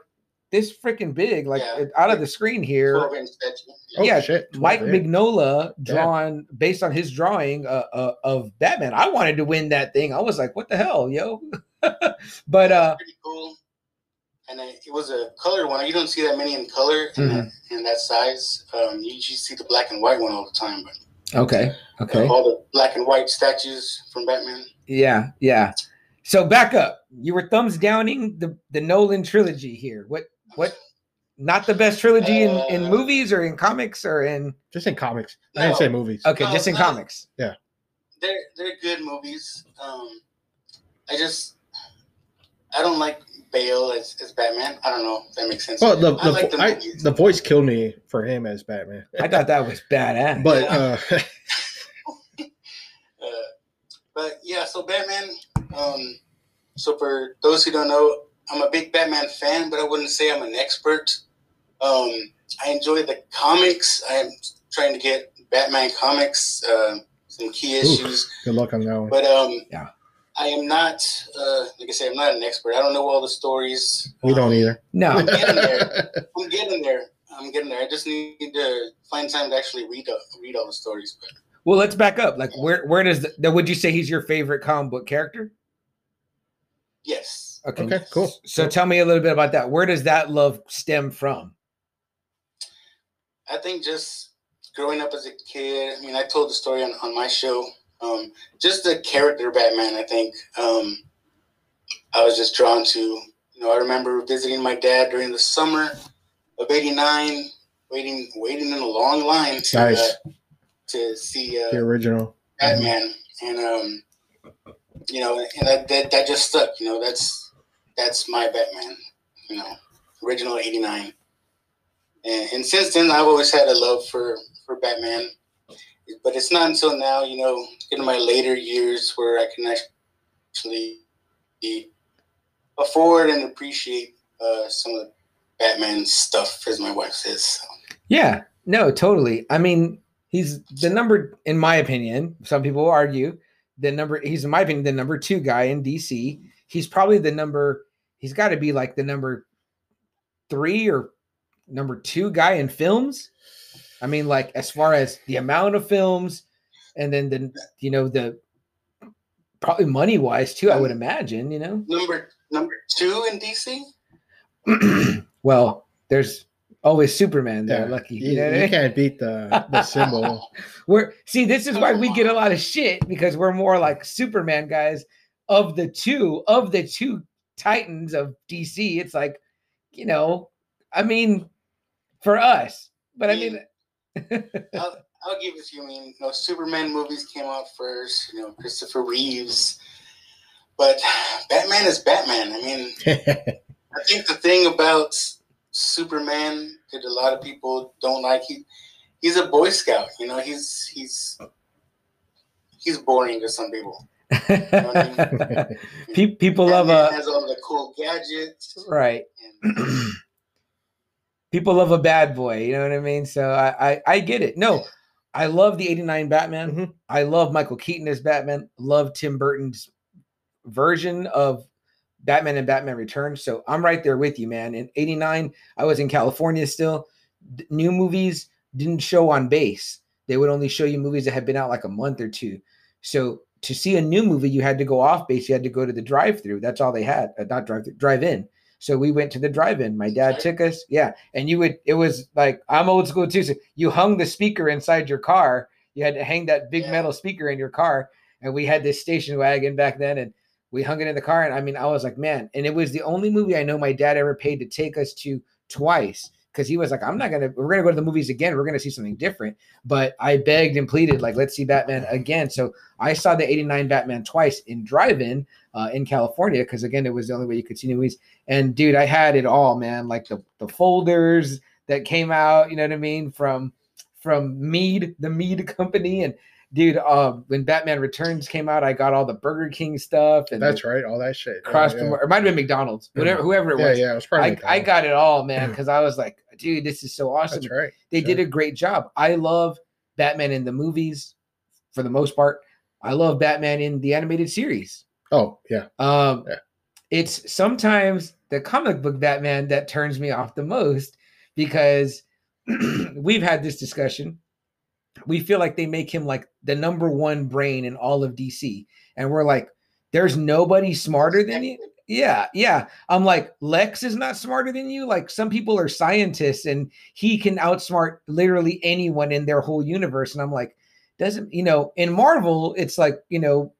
this freaking big, like Yeah, out of the screen here. 12 inch statue. Oh, Yeah, shit. Mike inch. Mignola Yeah. drawn based on his drawing uh, uh, of Batman. I wanted to win that thing. I was like, "What the hell, yo!" but Yeah, uh, pretty cool. And I, it was a colored one. You don't see that many in color in, that, Mm-hmm. in that size. Um, you usually see the black and white one all the time. But okay, okay. all the black and white statues from Batman. Yeah, yeah. So back up. You were thumbs downing the the Nolan trilogy here. What what? Not the best trilogy in in Uh, movies or in comics or in Just in comics. I didn't say movies. okay, No, just in it's not- comics. Yeah, they're they're good movies. Um, I just I don't like Bale as, as Batman. I don't know if that makes sense. Well, the I the, like the I, the voice killed me for him as Batman. I thought that was badass. but Yeah. uh, Uh, but yeah, so Batman. Um, so for those who don't know, I'm a big Batman fan, but I wouldn't say I'm an expert. Um, I enjoy the comics. I am trying to get Batman comics, uh, some key Oof. issues, good luck on that one. but um, Yeah. I am not, uh, like I say, I'm not an expert. I don't know all the stories. we don't Um, either. no, getting there. I'm getting there. I'm getting there. I just need to find time to actually read uh, read all the stories. But well, let's back up. Like, where where does the, would you say he's your favorite comic book character? yes, Okay, Okay, cool. So tell me a little bit about that. Where does that love stem from? I think just growing up as a kid. I mean, I told the story on, on my show. Um, just the character Batman. I think um, I was just drawn to. You know, I remember visiting my dad during the summer of '89, waiting waiting in a long line to Nice. uh, to see uh, The original. Batman, and um, you know, and that, that that just stuck. You know, that's that's my Batman. You know, original '89, and, and since then I've always had a love for for Batman. But it's not until now, you know, in my later years, where I can actually afford and appreciate uh, some of the Batman stuff, as my wife says. So. Yeah, no, totally. I mean, he's the number, in my opinion. Some people argue the number. He's in my opinion the number two guy in DC. He's probably the number. He's got to be like the number three or number two guy in films. I mean, like as far as the amount of films, and then the you know the probably money wise too. I would imagine. You know. Number number two in DC. well, there's always Superman there. Yeah, Lucky, You, you know what I you mean? can't beat the the symbol. We're see, this is why we get a lot of shit because we're more like Superman guys of the two of the two titans of DC. It's like, you know, I mean, for us, but I mean, I'll, I'll give it to you. I mean, you know, Superman movies came out first. You know, Christopher Reeves, but Batman is Batman. I mean, I think the thing about Superman that a lot of people don't like he he's a Boy Scout. You know, he's he's he's boring to some people. Pe- people love Batman a has all the cool gadgets. right. And, people love a bad boy. You know what I mean? So I I, I get it. No, I love the '89 Batman. Mhm. I love Michael Keaton as Batman. Love Tim Burton's version of Batman and Batman Returns. So I'm right there with you, man. In '89, I was in California still. d- new movies didn't show on base. They would only show you movies that had been out like a month or two. So to see a new movie, you had to go off base. You had to go to the drive-through. That's all they had. Uh, not drive-through. drive-in. So we went to the drive-in. My dad took us. Yeah, and you would. It was like I'm old school too. So you hung the speaker inside your car. You had to hang that big Yeah. metal speaker in your car, and we had this station wagon back then, and we hung it in the car. And I mean, I was like, man, and it was the only movie I know my dad ever paid to take us to twice because he was like, I'm not gonna. We're gonna go to the movies again. We're gonna see something different. But I begged and pleaded, like, let's see Batman again. So I saw the '89 Batman twice in drive-in uh, in California because again, it was the only way you could see new movies. And dude, I had it all, man. Like the the folders that came out, you know what I mean, from from Mead, the Mead company, and dude, uh, when Batman Returns came out, I got all the Burger King stuff and That's right. All that shit. Yeah, cross. yeah. It might have been McDonald's, whatever, whoever it was. yeah, yeah, it was probably. I, I got it all, man, because I was like, dude, this is so awesome. That's right. They Sure. did a great job. I love Batman in the movies for the most part. I love Batman in the animated series. Oh yeah. Um, Yeah. It's sometimes the comic book Batman that turns me off the most because we've had this discussion. We feel like they make him like the number one brain in all of DC. And we're like, there's nobody smarter than you. Yeah, yeah. I'm like, Lex is not smarter than you. Like, some people are scientists and he can outsmart literally anyone in their whole universe. And I'm like, doesn't, you know, in Marvel, it's like, you know,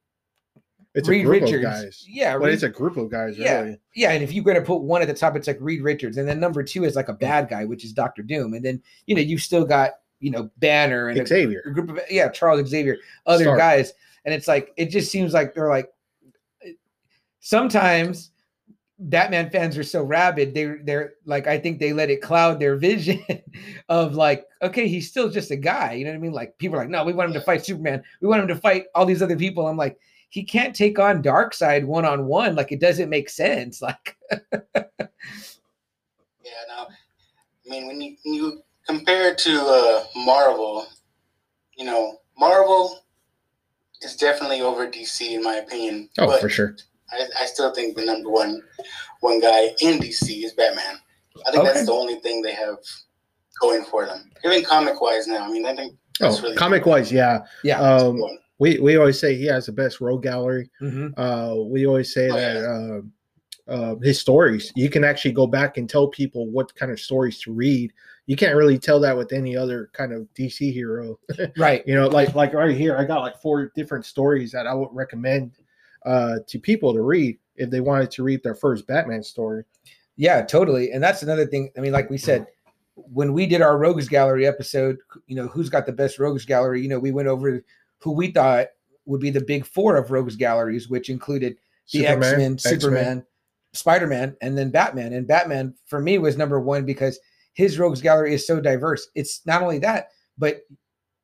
It's Reed a group Richards. of guys. Yeah, But Reed- it's a group of guys. Yeah. Really. yeah, and if you're going to put one at the top, it's like Reed Richards, and then number two is like a bad guy, which is Doctor Doom, and then you know you've still got you know Banner and Xavier. a group of yeah Charles Xavier, other Stark. guys, and it's like it just seems like they're like sometimes Batman fans are so rabid they they're like I think they let it cloud their vision of like okay he's still just a guy you know what I mean like people are like no we want him to fight Superman we want him to fight all these other people I'm like he can't take on Darkseid one on one like it doesn't make sense like Yeah, no. I mean, when you, when you compare it to uh, Marvel, you know, Marvel is definitely over DC in my opinion. Oh, but for sure. I, I still think the number one one guy in DC is Batman. I think Okay. that's the only thing they have going for them. Even comic wise now, I mean, I think Oh, really comic wise, yeah. yeah Um, we we always say he has the best rogue gallery. Mhm. Uh, we always say Oh, that uh, uh, his stories, you can actually go back and tell people what kind of stories to read. You can't really tell that with any other kind of DC hero. right you know, like like right here, I got like four different stories that I would recommend uh, to people to read if they wanted to read their first Batman story. Yeah, totally. And that's another thing. I mean, like we said, when we did our Rogues Gallery episode, you know, who's got the best Rogues Gallery? You know, we went over who we thought would be the big four of Rogues Galleries, which included the X Men, Superman, Spider Man, and then Batman. And Batman for me was number one because his Rogues Gallery is so diverse. It's not only that, but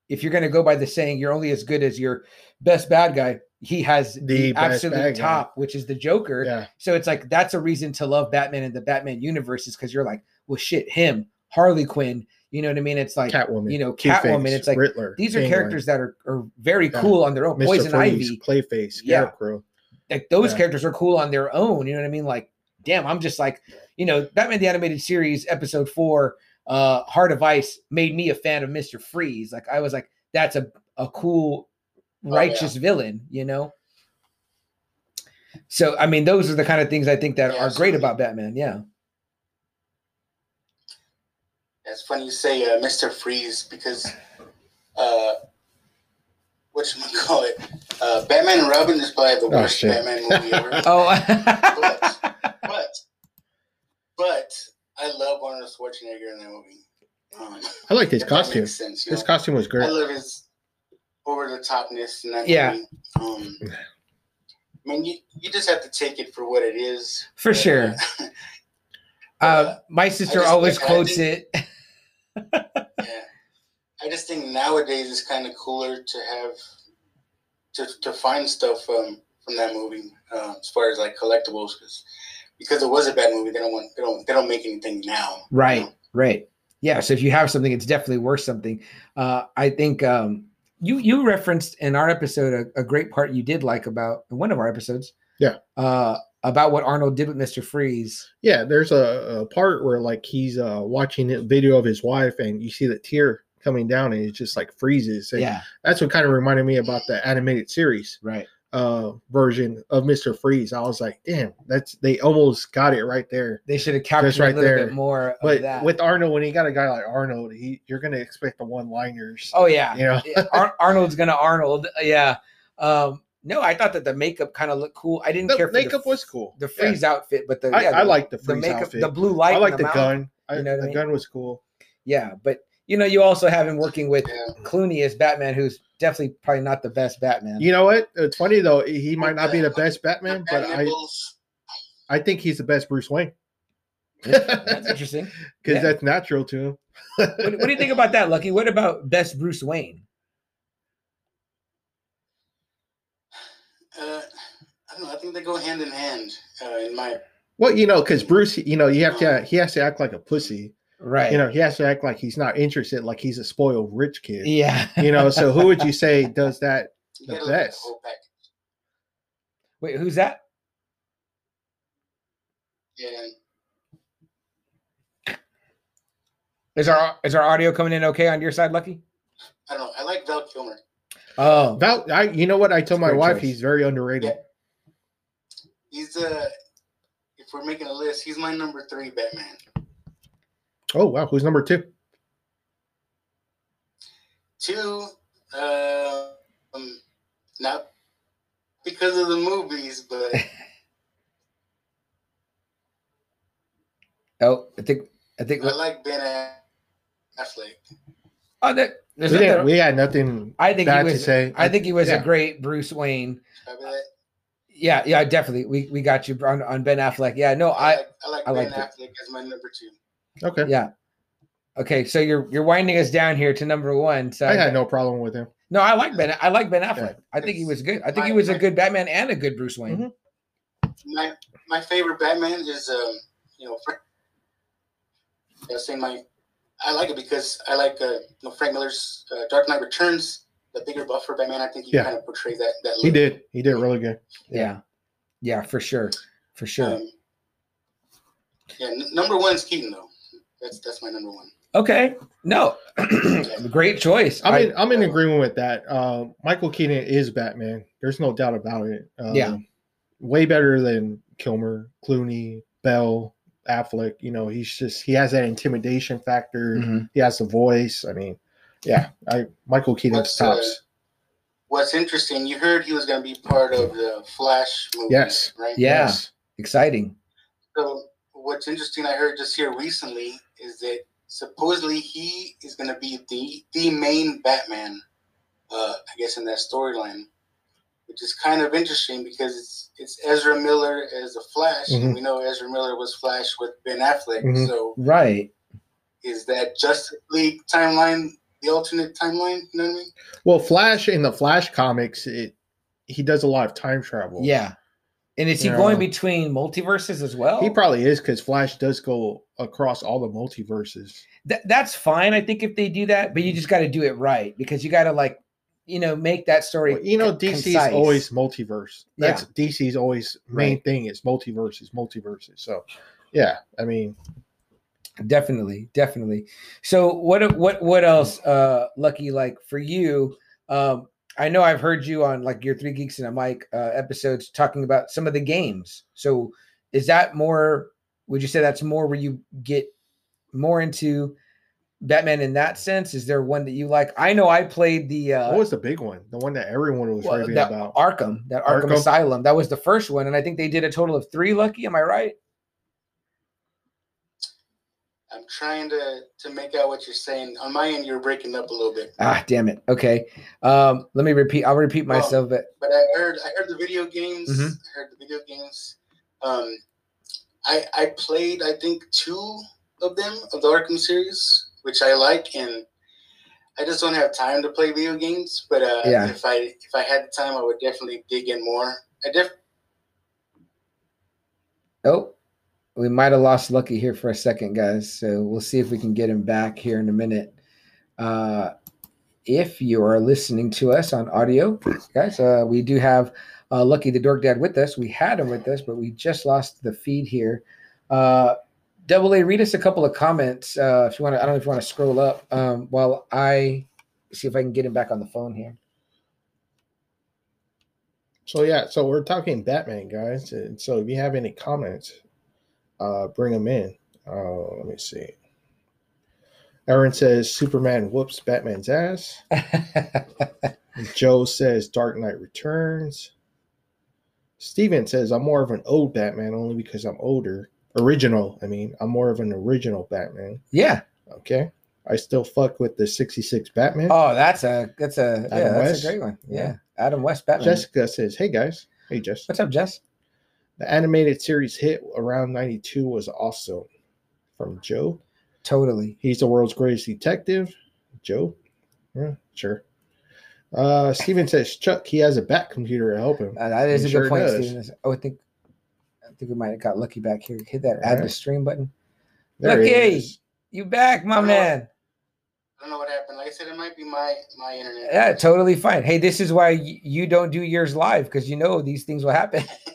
if you're going to go by the saying, you're only as good as your best bad guy. He has the, The absolute bad guy. top, which is the Joker. Yeah, So it's like that's a reason to love Batman and the Batman universe is because you're like, well, shit, him, Harley Quinn. You know what I mean? It's like Catwoman, you know, Catwoman. It's like Riddler. these are Penguin, characters that are, are very Yeah. cool on their own. Mr. Poison Freeze, Ivy, Clayface, Yeah. Scarecrow. like those Yeah. characters are cool on their own. You know what I mean? Like, damn, I'm just like, you know, Batman the Animated Series, episode four, uh, Heart of Ice made me a fan of Mr. Freeze. Like, I was like, that's a, a cool, Oh, yeah. righteous villain, you know? So, I mean, those are the kind of things I think that Yeah, are great absolutely. about Batman. Yeah. It's funny you say uh, Mr. Freeze because uh, what you call it? Uh, Batman and Robin is probably the Oh, worst shit. Batman movie ever. Oh, but but I love Arnold Schwarzenegger in that movie. Um, I like his costume. sense, you His know? costume was great. I love his over the topness in that Yeah. movie. Um, I mean, you, you just have to take it for what it is. for sure. Uh, my sister just always think- quotes think- it. Yeah. I just think nowadays it's kind of cooler to have to, to find stuff um, from that movie uh, as far as like collectibles because because it was a bad movie they don't want they don't they don't make anything now you Right. know? Right. Yeah. So if you have something, it's definitely worth something. Uh, I think um, you you referenced in our episode a, a great part you did like about in one of our episodes. Yeah. Uh, about what Arnold did with Mister Freeze. Yeah, there's a, a part where like he's uh watching a video of his wife and you see the tear coming down and it just like freezes. And Yeah, that's what kind of reminded me about the animated series right. Uh version of Mr. Freeze. I was like, damn, that's they almost got it right there. They should have captured right a little there. bit more. But of that. with Arnold, when you got a guy like Arnold, he you're gonna expect the one liners. oh yeah, you know? Ar- Arnold's gonna Arnold. Yeah. Um, no, I thought that the makeup kind of looked cool. I didn't the care for makeup the, was cool. the Yeah. freeze outfit, but the I, yeah, I the, like the the freeze makeup, outfit. the blue light. I like the mouth. gun. I, You know what I the mean? gun was cool. Yeah, but you know, you also have him working with Yeah. Clooney as Batman, who's definitely probably not the best Batman. You know what? It's funny though. He might not be the the- best Batman, but I. I think he's the best Bruce Wayne That's interesting. because Yeah. that's natural to him. What, what do you think about that, Lucky? What about best Bruce Wayne? Uh, I don't know. I think they go hand in hand. Uh, in my Well, you know, because Bruce, you know, you have to he has to act like a pussy. Right. You know, he has to act like he's not interested, like he's a spoiled rich kid. Yeah. You know, so who would you say does that? The gotta look at best. whole. Wait, who's that? Yeah. Is our is our audio coming in okay on your side, Lucky? I don't know. I like Val Kilmer. Oh, Val, I, you know what? I told my wife choice. he's very underrated. He's uh, if we're making a list, he's my number three Batman. Oh wow, who's number two? Two, uh, um, not because of the movies, but oh, I think I think. I like Ben Affleck. Oh, that, We, didn't, nothing- we had nothing I think bad he to was. say. I think he was yeah. a great Bruce Wayne. Copy? Yeah, yeah, definitely. We we got you on, on Ben Affleck. Yeah, no, I I like, I like I Ben liked it. Affleck as my number two. Okay, yeah. Okay, so you're you're winding us down here to number one. So I had no problem with him. no, I like Ben. I like Ben Affleck. I think he was good. I think he My- was a good Batman and a good Bruce Wayne. Mhm. My my favorite Batman is um, you know, Frank, I was saying my I like it because I like uh, you know Frank Miller's uh, Dark Knight Returns, the bigger buffer Batman. I think he Yeah. kind of portrayed that that. He did. He did really good. Yeah. yeah, for sure, for sure. Um, yeah, n- number one is Keaton though. That's that's my number one. okay, no, great choice. I'm I- in, I'm in agreement with that. Uh, Michael Keaton is Batman. There's no doubt about it. Um, Yeah. way better than Kilmer, Clooney, Bale, Affleck. You know, he's just he has that intimidation factor. Mhm. He has the voice. I mean, yeah, I Michael Keaton's What's, uh. What's interesting, you heard he was going to be part of the Flash movie, Yes. right? Yeah. Yes. exciting. So what's interesting, I heard just here recently, is that supposedly he is going to be the the main Batman. Uh, I guess in that storyline, which is kind of interesting because it's it's Ezra Miller as the Flash, Mhm. and we know Ezra Miller was Flash with Ben Affleck. Mhm. So Right. is that Justice League timeline the alternate timeline? You know what I mean? Well, Flash in the Flash comics, it he does a lot of time travel. Yeah. And is he Yeah. going between multiverses as well? He probably is because Flash does go across all the multiverses. Th- that's fine, I think, if they do that, but you just got to do it right because you got to like, you know, make that story. Well, you know, DC's concise. always multiverse. That's Yeah. DC's always main Right. thing is multiverses, multiverses. So, yeah, I mean, definitely, definitely. So what what what else, uh, Lucky? Like for you, um, I know I've heard you on like your Three Geeks and a Mic uh, episodes talking about some of the games. So is that more? Would you say that's more where you get more into Batman in that sense? Is there one that you like? I know I played the uh, what was the big one? The one that everyone was well, raving that about. Arkham, that Arkham, Arkham? Asylum. That was the first one, and I think they did a total of three. Lucky, am I right? I'm trying to to make out what you're saying. On my end, you're breaking up a little bit. Ah, damn it. Okay, um, let me repeat. I'll repeat Well, myself. But but I heard I heard the video games. Mhm. I heard the video games. Um, I I played I think two of them of the Arkham series, which I like, and I just don't have time to play video games. But uh, Yeah. if I if I had the time, I would definitely dig in more. I def oh, we might have lost Lucky here for a second, guys. So we'll see if we can get him back here in a minute. Uh, if you are listening to us on audio, guys, uh, we do have Uh, lucky the dork dad with us. We had him with us, but we just lost the feed here. Uh, Double A, read us a couple of comments uh, if you want to. I don't know if you want to scroll up um, while I see if I can get him back on the phone here. So yeah, so we're talking Batman, guys. And so if you have any comments, uh, bring them in. Uh, let me see. Aaron says Superman whoops Batman's ass. Joe says Dark Knight Returns. Steven says I'm more of an old Batman only because I'm older. Original, I mean, I'm more of an original Batman. yeah. Okay. I still fuck with the 66 Batman. Oh, that's a that's a yeah, Adam that's West? a great one. Yeah, Yeah. Adam West Batman. Jessica says, Hey guys. Hey Jess. What's up, Jess? The animated series hit around 92 was awesome. From Joe. Totally. He's the world's greatest detective. Joe? Yeah, sure. Uh, Steven says, Chuck, he has a back computer to help him. Uh, that is He a sure good point, does. Steven. Oh, I think I think we might have got lucky back here. Hit that All add the right. stream button. There Lucky! You back, my Oh. man? I don't know what happened. Like I said, it might be my my internet. Yeah, totally fine. Hey, this is why y- you don't do yours live because you know these things will happen.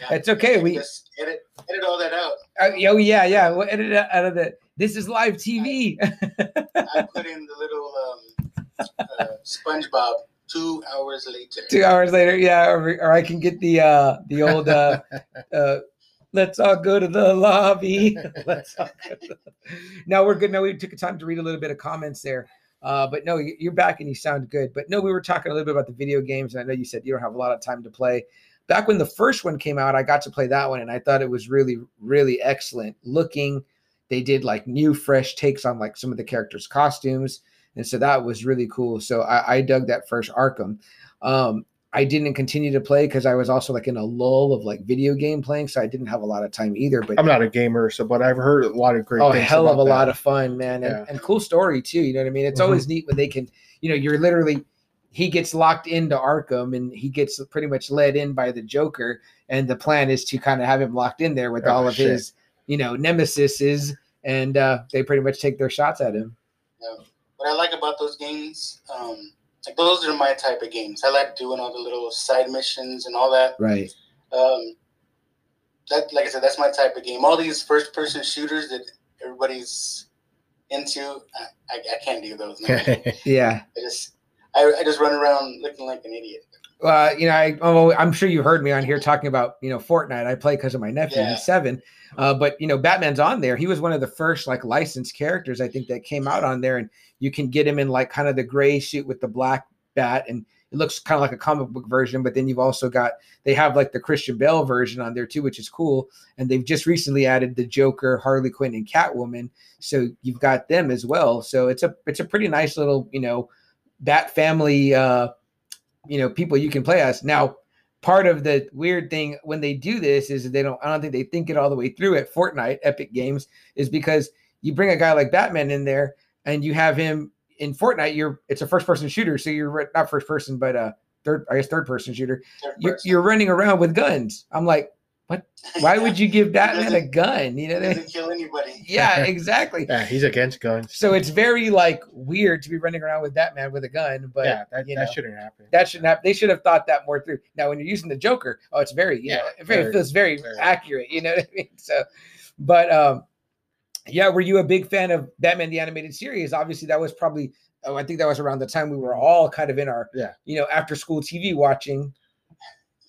Yeah. It's okay. We Just edit edit all that out. uh, oh yeah yeah. We'll edit it out of the. This is live TV. I put in the little um, uh, SpongeBob two hours later. Two hours later, yeah, or, or I can get the uh the old uh, uh let's all go to the lobby. let's all go to the... No, we're good. No, we took the time to read a little bit of comments there. Uh, but no, you're back and you sound good. But no, we were talking a little bit about the video games, and I know you said you don't have a lot of time to play. Back when the first one came out, I got to play that one, and I thought it was really, really excellent looking. They did like new, fresh takes on like some of the characters' costumes, and so that was really cool. So I, I dug that first Arkham. Um, I didn't continue to play because I was also like in a lull of like video game playing, so I didn't have a lot of time either. But I'm not a gamer, so but I've heard a lot of great oh, things. hell of a that. lot of fun, man, and, Yeah. and cool story too. You know what I mean? It's Mhm. always neat when they can, you know, you're literally he gets locked into Arkham and he gets pretty much led in by the Joker, and the plan is to kind of have him locked in there with Oh, all of shit. his, you know, nemesises, and uh, they pretty much take their shots at him. What I like about those games, um, like those are my type of games. I like doing all the little side missions and all that. Right. Um, that, like I said, that's my type of game. All these first-person shooters that everybody's into, I, I, I can't do those. Yeah. I just, I, I just run around looking like an idiot. Uh, you know, I, oh, I'm sure you heard me on here talking about, you know, Fortnite. I play because of my nephew. Yeah. He's seven. Uh, but you know, Batman's on there. He was one of the first like licensed characters I think that came out on there, and you can get him in like kind of the gray suit with the black bat, and it looks kind of like a comic book version. But then you've also got they have like the Christian Bale version on there too, which is cool. And they've just recently added the Joker, Harley Quinn, and Catwoman. So you've got them as well. So it's a it's a pretty nice little you know Bat family. uh you know people you can play as. Now part of the weird thing when they do this is they don't i don't think they think it all the way through at fortnite epic games is because you bring a guy like batman in there and you have him in fortnite you're it's a first person shooter so you're not first person but uh third i guess third person shooter. You're, you're running around with guns. I'm like why would you give batman a gun you know It doesn't kill anybody. yeah exactly yeah, he's against guns. so it's very like weird to be running around with batman with a gun but yeah, that, you that know. shouldn't happen. that shouldn't happen. they should have thought that more through now when you're using the joker oh it's very you know Yeah, it very, very, feels very, very. accurate you know what i mean so but um yeah were you a big fan of batman the animated series obviously that was probably oh i think that was around the time we were all kind of in our Yeah. you know after school tv watching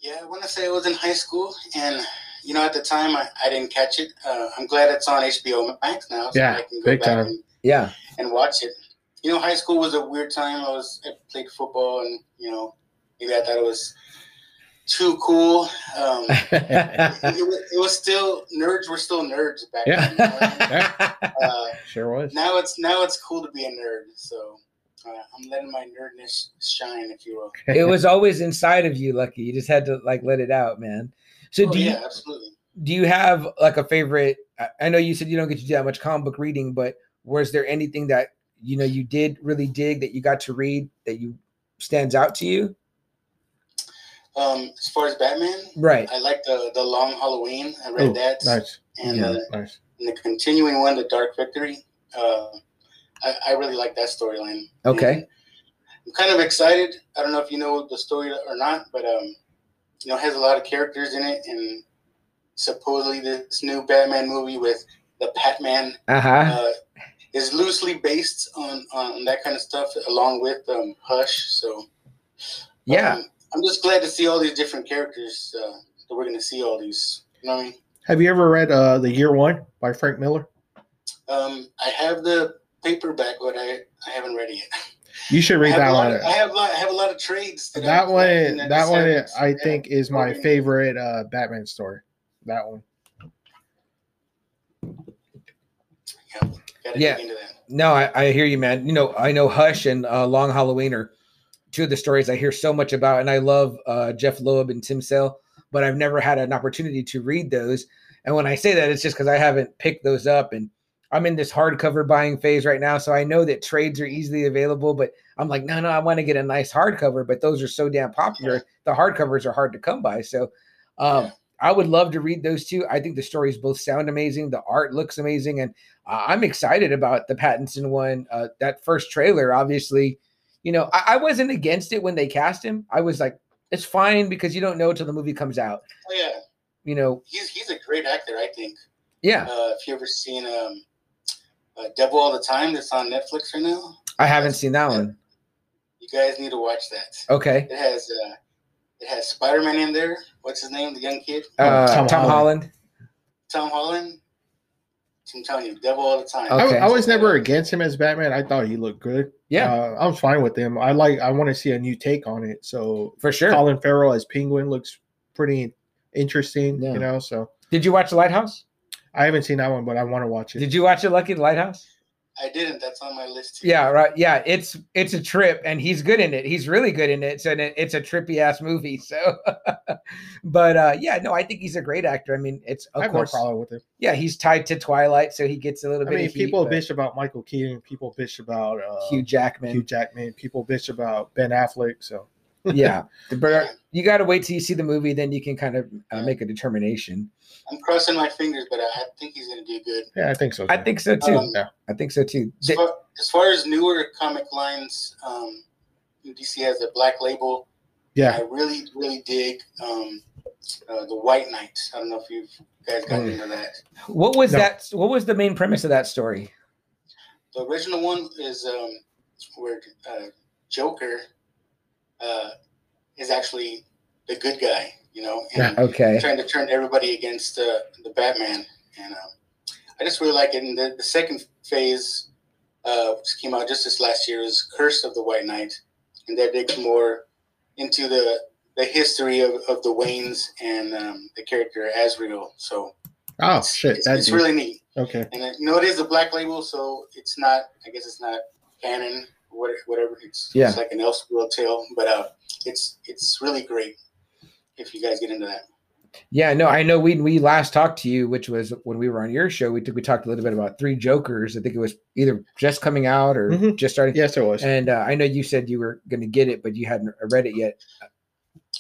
Yeah, I want to say it was in high school, and you know, at the time I, I didn't catch it. Uh, I'm glad it's on HBO Max now, so Yeah, I can go big back time. and, yeah and watch it. You know, high school was a weird time. I was I played football, and you know, maybe I thought it was too cool. Um, it, it, was, it was still nerds were still nerds back Yeah. then. you know I mean? Uh, sure was. now it's now it's cool to be a nerd. So uh, I'm letting my nerdness shine, if you will. it was always inside of you lucky you just had to like let it out man so Oh, do you yeah, absolutely. do you have like a favorite I- know you said you don't get to do that much comic book reading but was there anything that you know you did really dig that you got to read that you stands out to you Um, as far as Batman, right I like the the Long Halloween. I read Oh, that, Nice, and, Yeah. uh, nice. and the continuing one, the Dark Victory. Uh, I, I really like that storyline. Okay. And I'm kind of excited. I don't know if you know the story or not, but um, you know, it has a lot of characters in it, and supposedly this new Batman movie with the Batman Uh-huh. uh, is loosely based on on that kind of stuff, along with um, Hush. So Yeah. um, I'm just glad to see all these different characters uh, that we're gonna see. All these, you know what I mean? Have you ever read uh, The Year One by Frank Miller? Um, I have the paperback, but I, I haven't read it yet. You should read that one. of, I have a lot, I have a lot of trades. That, That one, collecting. I that one, haven't- I think is my favorite uh, Batman story. That one. Yeah, Yeah. into that. No, I, I hear you, man. You know, I know Hush and uh, Long Halloween are two of the stories I hear so much about, and I love uh, Jeph Loeb and Tim Sale, but I've never had an opportunity to read those. And when I say that, it's just because I haven't picked those up, and I'm in this hardcover buying phase right now, so I know that trades are easily available. But I'm like, no, no, I want to get a nice hardcover, but those are so damn popular. The hardcovers are hard to come by, so. Um, I would love to read those two. I think the stories both sound amazing. The art looks amazing, and uh, I'm excited about the Pattinson one. Uh, that first trailer, obviously, you know, I, I wasn't against it when they cast him. I was like, it's fine because you don't know till the movie comes out. Oh yeah, You know, he's he's a great actor. I think. yeah, Uh, if you ever seen um, uh, Devil All the Time, that's on Netflix right now. I haven't seen that one. You guys need to watch that. Okay, It has uh, it has Spider Man in there. What's his name? The young kid, uh, Tom Tom, Holland. Holland. Tom Holland. I'm telling you, Devil All the Time. Okay. I, I was never against him as Batman. I thought he looked good. Yeah, uh, I'm fine with him. I like. I want to see a new take on it. So for sure. Colin Farrell as Penguin looks pretty interesting. Yeah. You know, so Did you watch The Lighthouse? I haven't seen that one, but I want to watch it. Did you watch it, Lucky Lighthouse? I didn't. That's on my list. Too. Yeah, right. Yeah, it's it's a trip, and he's good in it. He's really good in it. So it, it's a trippy ass movie. So, but uh yeah, no, I think he's a great actor. I mean, it's I of have course, no problem with it. yeah, he's tied to Twilight, so he gets a little I bit. mean, of heat, people but bitch about Michael Keaton. People bitch about uh, Hugh Jackman. Hugh Jackman. People bitch about Ben Affleck. So yeah, but you got to wait till you see the movie, then you can kind of uh, make a determination. I'm crossing my fingers, but I, I think he's gonna do good. yeah, I think so. I too. think so too. Um, Yeah. I think so too. As far, as far as newer comic lines, um, DC has a Black Label. Yeah. I really, really dig um, uh, the White Knight. I don't know if you guys got Mm. into that. What was No. that? What was the main premise of that story? The original one is um, where uh, Joker uh, is actually the good guy, you know, and Okay. trying to turn everybody against uh, the Batman. And um, I just really like it. And the, the second phase, uh, which came out just this last year, is Curse of the White Knight, and that digs more into the the history of, of the Waynes and um, the character Azrael. So Oh it's, shit, it's, that's it's really neat. okay. And it, you know, it is a black label, so it's not. I guess it's not canon, whatever. It's, Yeah. it's like an Elseworld tale, but uh, it's it's really great if you guys get into that. Yeah, no, I know we we last talked to you, which was when we were on your show. We took we talked a little bit about Three Jokers. I think it was either just coming out or Mhm. just starting. Yes, it was. And uh, I know you said you were going to get it, but you hadn't read it yet.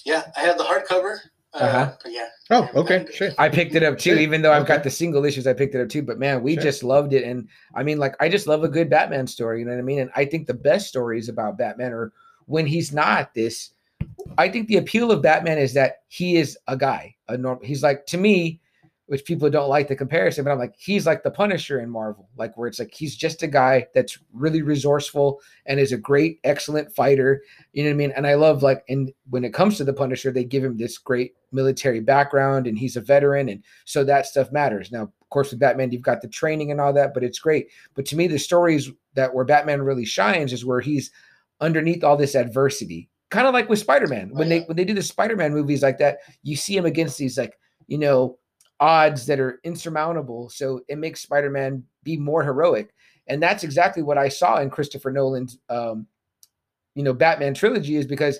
Yeah, I have the hardcover. Uh, Uh-huh. But yeah. Oh, okay, shit. I picked it up too, even though I've got the single issues. I picked it up too. But man, we Sure. just loved it, and I mean, like, I just love a good Batman story. You know what I mean? And I think the best stories about Batman are when he's not this. I think the appeal of Batman is that he is a guy. A norm. He's like to me, which people don't like the comparison, but I'm like he's like the Punisher in Marvel, like where it's like he's just a guy that's really resourceful and is a great, excellent fighter. You know what I mean? And I love like, and when it comes to the Punisher, they give him this great military background, and he's a veteran, and so that stuff matters. Now, of course, with Batman, you've got the training and all that, but it's great. But to me, the stories that where Batman really shines is where he's underneath all this adversity kind of like with spider-man when oh, they yeah. when they do the spider-man movies like that you see him against these like you know odds that are insurmountable. So it makes spider-man be more heroic. And that's exactly what i saw in christopher nolan's um you know batman trilogy is because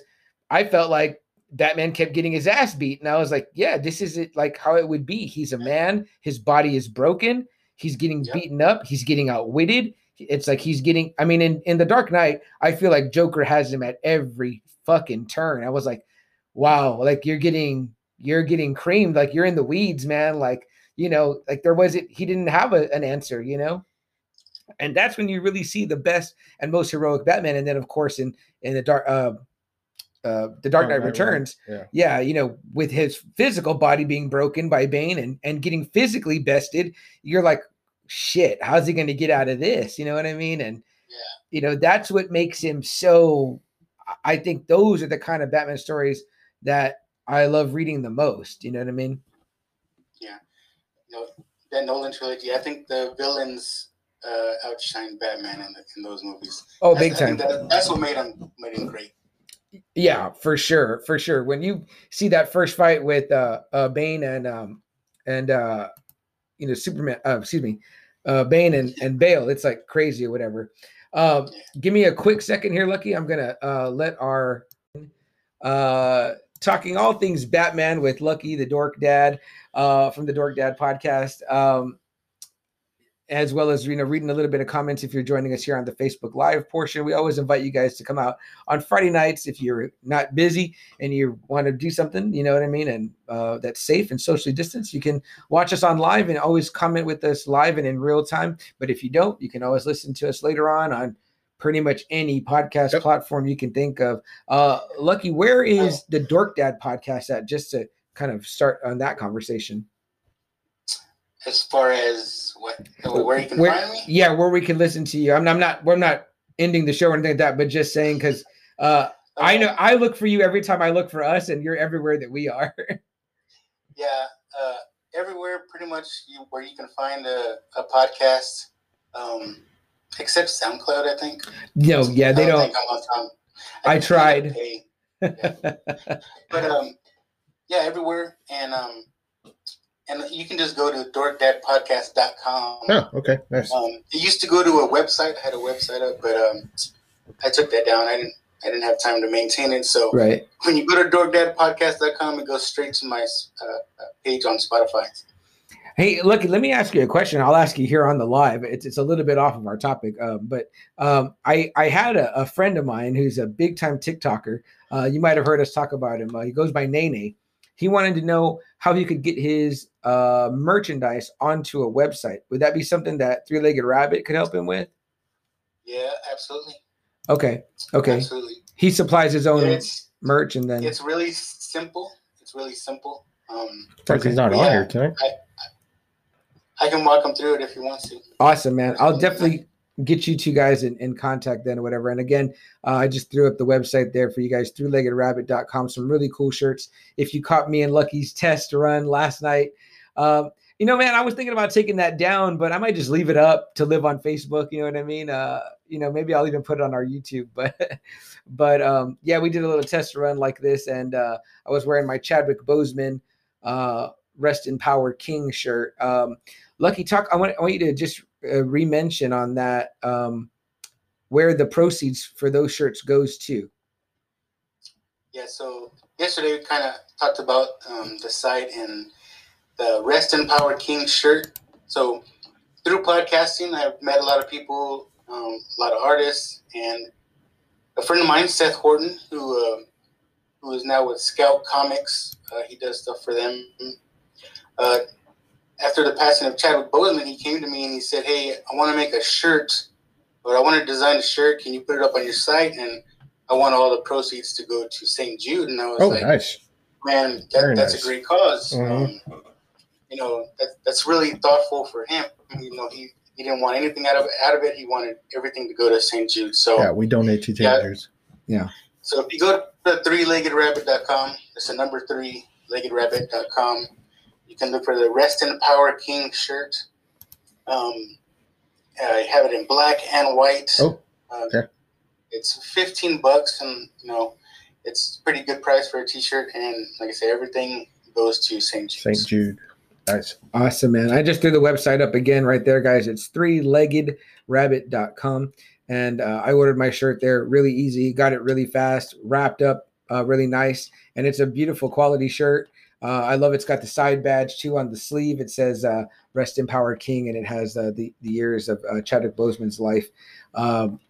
i felt like batman kept getting his ass beat. And i was like yeah this is it like how it would be. He's a man. His body is broken. He's getting Yep. beaten up. He's getting outwitted. It's like he's getting i mean in in the dark knight i feel like joker has him at every fucking turn. I was like wow like you're getting you're getting creamed like you're in the weeds man like you know like there wasn't he didn't have a, an answer you know and that's when you really see the best and most heroic Batman. And then, of course, in in the dark, uh, uh, the Dark Knight Returns, Yeah. yeah, you know, with his physical body being broken by Bane and and getting physically bested, you're like, shit, how's he going to get out of this? You know what I mean? And Yeah. you know, that's what makes him so. I- I think those are the kind of Batman stories that I love reading the most. You know what I mean? you know, that Nolan trilogy. I think the villains uh, outshine Batman in, the, in those movies. Oh, That's- big time. that- that's what made him made him great. Yeah, for sure, for sure. When you see that first fight with uh, uh Bane and um and uh you know Superman, uh, excuse me, uh Bane and and Bale, it's like crazy or whatever. Um, give me a quick second here, Lucky. I'm gonna uh let our uh talking all things Batman with Lucky the Dork Dad uh from the Dork Dad podcast. Um as well as you know reading a little bit of comments if you're joining us here on the Facebook live portion. We always invite you guys to come out on Friday nights if you're not busy and you want to do something, you know what I mean, and uh, that's safe and socially distanced. You can watch us on live and always comment with us live and in real time. But if you don't, you can always listen to us later on on pretty much any podcast Yep. platform you can think of. Uh, Lucky, where is the Dork Dad podcast at? Just to kind of start on that conversation. As far as what where you can Where- find me, Yeah, where we can listen to you. I'm, I'm not. We're not ending the show or anything like that, but just saying because uh, I know I look for you every time I look for us, and you're everywhere that we are. Yeah, uh, everywhere pretty much you, where you can find a, a podcast, um, except SoundCloud, I think. no, yeah, they I don't. Think I'm on Sound- I tried. pay. But um, yeah, everywhere, and um, and you can just go to dorkdadpodcast.com. Oh, okay. Nice. Um, it used to go to a website. I had a website up, but um, I took that down. I didn't. I didn't have time to maintain it. So right. when you go to dorkdadpodcast.com, it goes straight to my uh, uh, page on Spotify. Hey, look, let me ask you a question. I'll ask you here on the live. It's, it's a little bit off of our topic, um, but um, I, I had a, a friend of mine who's a big time TikToker. Uh, you might have heard us talk about him. Uh, he goes by Nene. He wanted to know how he could get his uh, merchandise onto a website. Would that be something that Three Legged Rabbit could help him with? Yeah, absolutely. Okay. Okay. Absolutely. He supplies his own Yeah, it's merch and then. it's really simple. It's really simple. Um, Since he's not on Yeah. here tonight. I can walk them through it if you want to. Awesome, man. I'll definitely get you two guys in, in contact then or whatever. And again, uh, I just threw up the website there for you guys, threeleggedrabbit.com. Some really cool shirts. If you caught me in Lucky's test run last night, um, you know, man, I was thinking about taking that down, but I might just leave it up to live on Facebook. You know what I mean? Uh, you know, maybe I'll even put it on our YouTube. But, but um, yeah, we did a little test run like this, and uh, I was wearing my Chadwick Boseman uh, "Rest in Power King" shirt. Um, Lucky Talk, I want I want you to just uh, re-mention on that um, where the proceeds for those shirts goes to. Yeah, so yesterday we kind of talked about um, the site and the Rest in Power King shirt. So through podcasting, I've met a lot of people, um, a lot of artists, and a friend of mine, Seth Horton, who uh, who is now with Scout Comics. Uh, he does stuff for them. Uh, after the passing of Chadwick Boseman, he came to me and he said, "Hey, I want to make a shirt, but I want to design a shirt. Can you put it up on your site?" And I want all the proceeds to go to St. Jude. And I was Oh, like, nice. man, that, that's nice. a great because Mhm. Um, you know, that, that's really thoughtful for him. You know, he, he didn't want anything out of out of it. He wanted everything to go to St. Jude. So, Yeah, we donate to Yeah. teenagers. so if you go to three-leggedrabbit.com, it's the number three leggedrabbit.com. You can look for the Rest in Power King shirt. Um, I have it in black and white. Oh, Uh, okay. It's 15 bucks, and you know, it's pretty good price for a T-shirt. And like I say, everything goes to St. Jude's. St. Jude. Nice. Awesome, man. I just threw the website up again right there, guys. It's three-leggedrabbit.com. And uh, I ordered my shirt there really easy, got it really fast, wrapped up uh, really nice. And it's a beautiful quality shirt. Uh, I love it's got the side badge too on the sleeve. It says uh, "Rest in Power King," and it has uh, the the years of uh, Chadwick Boseman's life. Um,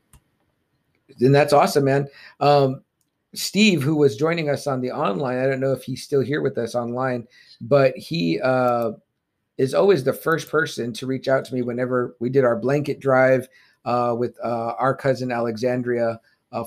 and that's awesome, man. Um, Steve, who was joining us on the online, I don't know if he's still here with us online, but he uh, is always the first person to reach out to me whenever we did our blanket drive uh, with our cousin Alexandria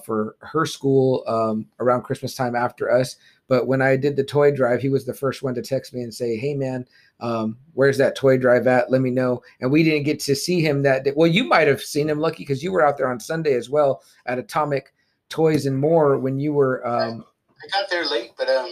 for her school um, around Christmas time after us. But when I did the toy drive, he was the first one to text me and say, "Hey, man, um, where's that toy drive at? Let me know." And we didn't get to see him that day. Well, you might have seen him, Lucky, because you were out there on Sunday as well at Atomic Toys and More when you were. Um, I got there late, but um,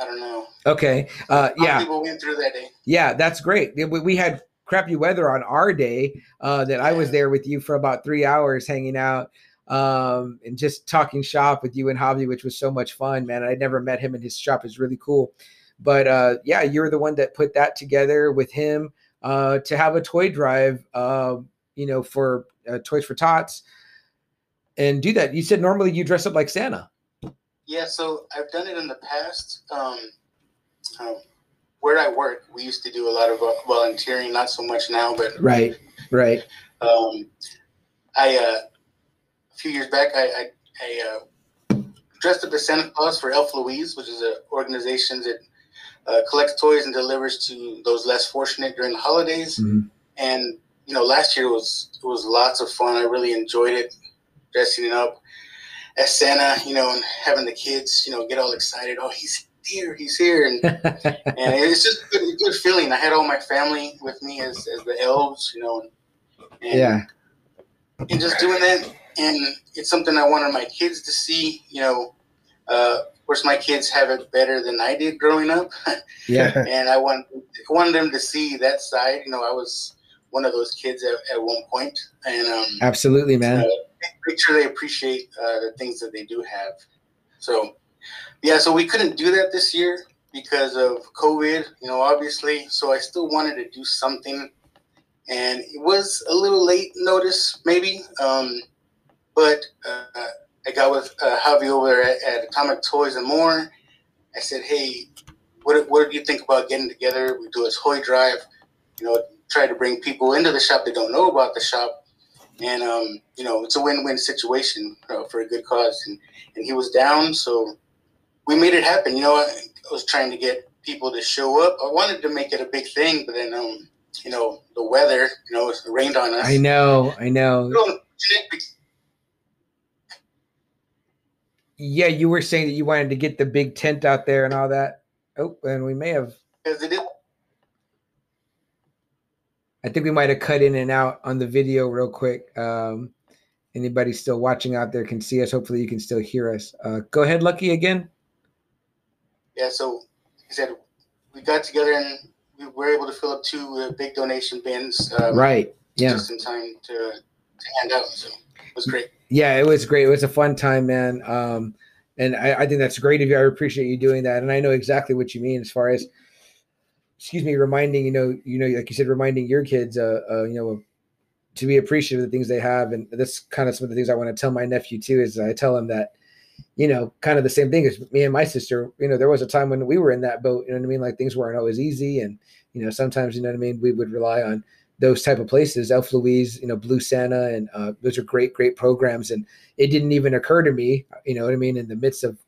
I don't know. okay, uh, A lot of yeah, people went through that day. yeah, that's great. We, we had crappy weather on our day uh, that I was there with you for about three hours hanging out um, and just talking shop with you and Javi, which was so much fun, man. I'd never met him and his shop is really cool. But uh, yeah, you're the one that put that together with him uh, to have a toy drive, uh, you know, for uh, Toys for Tots and do that. You said normally you dress up like Santa. Yeah, so I've done it in the past. Um, um, where I work, we used to do a lot of uh, volunteering, not so much now, but Right, right. um, I uh, few years back, I, I, I uh, dressed up as Santa Claus for Elf Louise, which is an organization that uh, collects toys and delivers to those less fortunate during the holidays. Mhm. And you know, last year was it was lots of fun. I really enjoyed it, dressing up as Santa. You know, and having the kids, you know, get all excited. Oh, he's here! He's here! And and it's just a good, good feeling. I had all my family with me as, as the elves, you know, and, yeah, and just doing that. And it's something I wanted my kids to see, you know. Uh, of course, my kids have it better than I did growing up, yeah, and I want I wanted them to see that side. You know, I was one of those kids at, at one point, and um, absolutely, man. uh, make sure they appreciate uh, the things that they do have. So, yeah, so we couldn't do that this year because of COVID, you know, obviously. So I still wanted to do something, and it was a little late notice, maybe. Um, but uh, I got with uh, Javi over there at, at Atomic Toys and More. I said, hey, what, what do you think about getting together? We do a toy drive, you know, try to bring people into the shop that don't know about the shop and um, you know it's a win-win situation uh, for a good cause and, and he was down so we made it happen you know I, I was trying to get people to show up i wanted to make it a big thing but then um, you know the weather you know it rained on us I know, I know. A little unfortunate because- Yeah, you were saying that you wanted to get the big tent out there and all that. Oh, and we may have. because it is I think we might have cut in and out on the video real quick. Um, anybody still watching out there can see us. Hopefully, you can still hear us. Uh, go ahead, Lucky, again. yeah so he said we got together and we were able to fill up two uh, big donation bins um, Right. Yeah. just in time to, to hand out so it was great Yeah, it was great. It was a fun time, man. Um, and I, I think that's great of you. I appreciate you doing that. And I know exactly what you mean as far as, excuse me, reminding you know, you know, like you said, reminding your kids, uh, uh you know, to be appreciative of the things they have. And that's kind of some of the things I want to tell my nephew too. Is I tell him that, you know, kind of the same thing as me and my sister. You know, there was a time when we were in that boat. You know what I mean? Like things weren't always easy, and you know, sometimes you know what I mean. We would rely on those type of places, Elf Louise, you know, Blue Santa, and uh, those are great, great programs. And it didn't even occur to me, you know what I mean, in the midst of,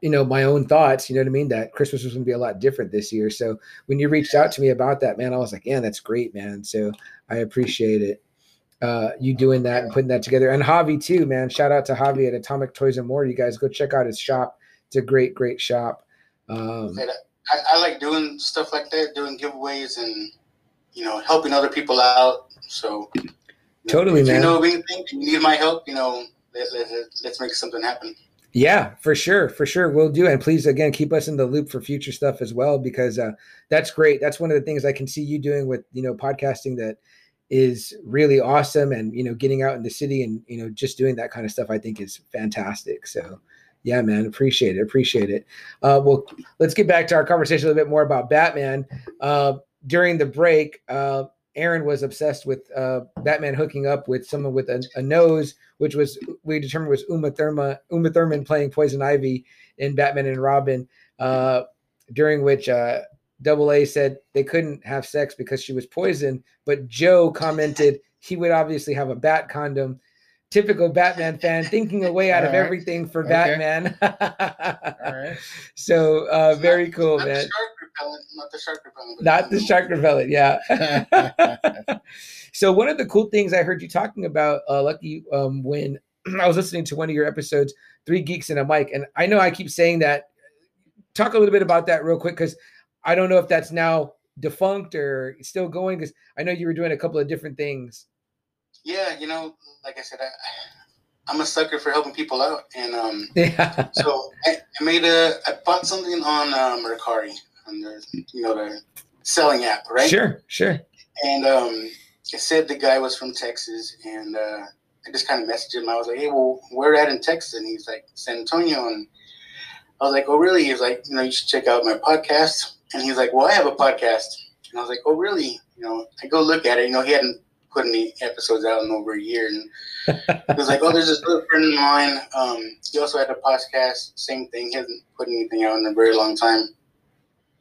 you know, my own thoughts, you know what I mean, that Christmas was going to be a lot different this year. So when you reached out to me about that, man, I was like, yeah, that's great, man. So I appreciate it. Uh, you doing that and putting that together, and Javi too, man. Shout out to Javi at Atomic Toys and More. You guys go check out his shop. It's a great, great shop. Um, I, I like doing stuff like that, doing giveaways and you know helping other people out. So Totally, if man. you know of anything, you need my help. You know, let, let, let's make something happen. Yeah, for sure, for sure, we'll do. And please, again, keep us in the loop for future stuff as well, because uh, that's great. That's one of the things I can see you doing with you know podcasting that is really awesome, and you know getting out in the city and you know just doing that kind of stuff. I think is fantastic. So, yeah, man, appreciate it, appreciate it. Uh, well, let's get back to our conversation a little bit more about Batman. Uh, during the break, uh, Aaron was obsessed with uh, Batman hooking up with someone with a, a nose, which was we determined was Uma Thurman, Uma Thurman playing Poison Ivy in Batman and Robin. Uh, during which uh, Double A said they couldn't have sex because she was poisoned, but Joe commented he would obviously have a bat condom. Typical Batman fan, thinking a way out of All right. everything for Okay. Batman. All right. So uh, very cool, Not man. shark repellent. not the shark repellent. Not the shark repellent, yeah. so one of the cool things I heard you talking about, uh, Lucky, um, when I was listening to one of your episodes, Three Geeks and a Mic, and I know I keep saying that. Talk a little bit about that real quick, because I don't know if that's now defunct or still going. Because I know you were doing a couple of different things. Yeah, you know, like I said, I, I'm a sucker for helping people out, and um, Yeah. so I, I made a, I bought something on uh, Mercari, on the, you know, the selling app, right? Sure, sure. And um, it said the guy was from Texas, and uh, I just kind of messaged him. I was like, "Hey, well, where at in Texas?" And he's like, "San Antonio." And I was like, "Oh, really?" He's like, "You know, you should check out my podcast." And he's like, "Well, I have a podcast." And I was like, "Oh, really?" You know, I go look at it. You know, he hadn't put any episodes out in over a year, and he was like, "Oh, there's this little friend of mine. Um, he also had a podcast. Same thing. He hasn't put anything out in a very long time."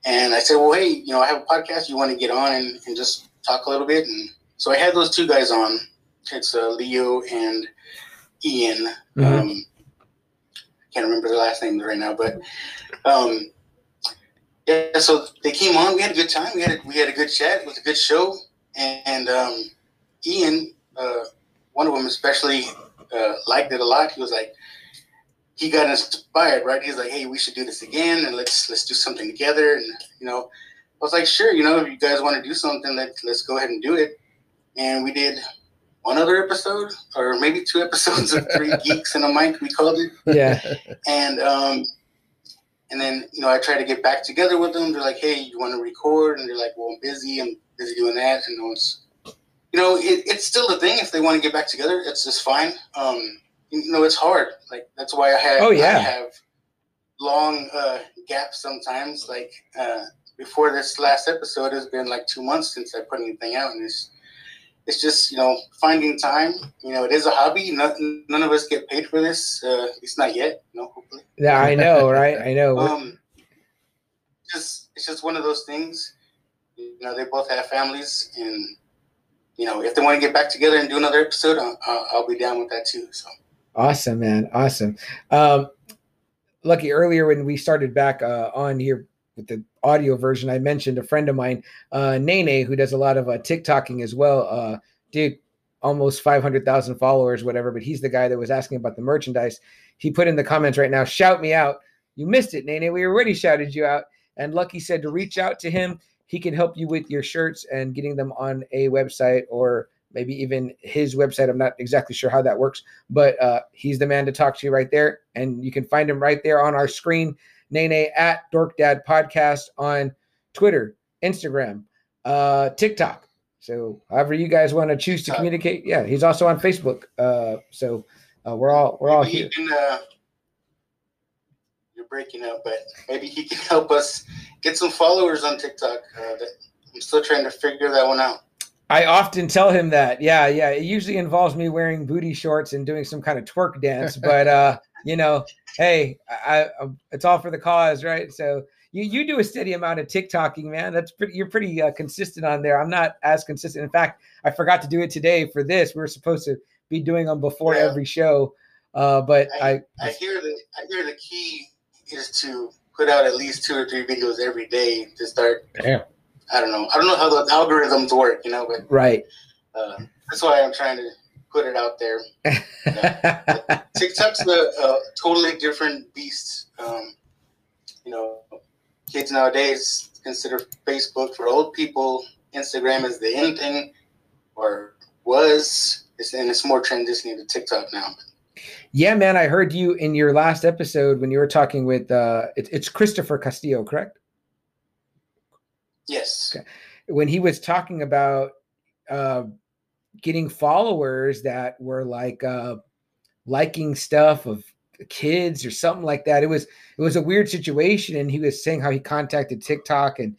And I said, "Well, hey, you know, I have a podcast. You want to get on and, and just talk a little bit?" And so I had those two guys on. It's uh, Leo and Ian. Mhm. Um, can't remember their last names right now, but um, yeah. So they came on. We had a good time. We had a, we had a good chat. It was a good show. And, and um, Ian, uh, one of them especially, uh, liked it a lot. He was like, he got inspired, right? He's like, hey, we should do this again, and let's let's do something together. And you know, I was like, sure, you know, if you guys want to do something, let let's go ahead and do it. And we did one other episode, or maybe two episodes of Three Geeks and a Mic, we called it. Yeah. And um, and then you know, I tried to get back together with them. They're like, hey, you want to record? And they're like, well, I'm busy. I'm busy doing that. And I was, you know, it, it's still the thing if they want to get back together. It's just fine. Um, you know, it's hard. Like that's why I have Oh, yeah. I have long uh, gaps sometimes. Like uh, before this last episode it's been like two months since I put anything out, and it's it's just you know finding time. You know, it is a hobby. None, none of us get paid for this. Uh, at least not yet. You know, hopefully. Yeah, I know, right? I know. Um, just it's just one of those things. You know, they both have families, and you know, if they want to get back together and do another episode, I'll, I'll be down with that too. So Awesome, man. Awesome. Um, Lucky, earlier when we started back uh, on here with the audio version, I mentioned a friend of mine, uh, Nene, who does a lot of uh, TikToking as well. Uh, dude, almost 500,000 followers, whatever, but he's the guy that was asking about the merchandise. He put in the comments right now, shout me out. You missed it, Nene. We already shouted you out. And Lucky said to reach out to him. He can help you with your shirts and getting them on a website or maybe even his website. I'm not exactly sure how that works, but uh, he's the man to talk to right there. And you can find him right there on our screen, Nene at Dork Dad Podcast on Twitter, Instagram, uh, TikTok. So however you guys want to choose to TikTok. communicate. Yeah, he's also on Facebook. Uh, so uh, we're all we're all here. he can. Uh, you're breaking up, but maybe he can help us get some followers on TikTok. Uh, that, I'm still trying to figure that one out. I often tell him that. Yeah, yeah. It usually involves me wearing booty shorts and doing some kind of twerk dance, but uh, you know, hey, I, I it's all for the cause, right? So you you do a steady amount of TikToking, man. That's pretty. You're pretty uh, consistent on there. I'm not as consistent. In fact, I forgot to do it today for this. We were supposed to be doing them before Yeah. every show, uh, but I, I hear the I hear the key is to put out at least two or three videos every day to start. Damn. I don't know. I don't know how the algorithms work, you know, but right. uh, that's why I'm trying to put it out there. TikTok's a, a totally different beast. Um, you know, kids nowadays consider Facebook for old people. Instagram is the in thing, or was, it's, and it's more transitioning to TikTok now. yeah, man. I heard you in your last episode when you were talking with uh, it, it's Christopher Castillo, correct? Yes. Okay. when he was talking about uh, getting followers that were like uh, liking stuff of kids or something like that. It was it was a weird situation, and he was saying how he contacted TikTok and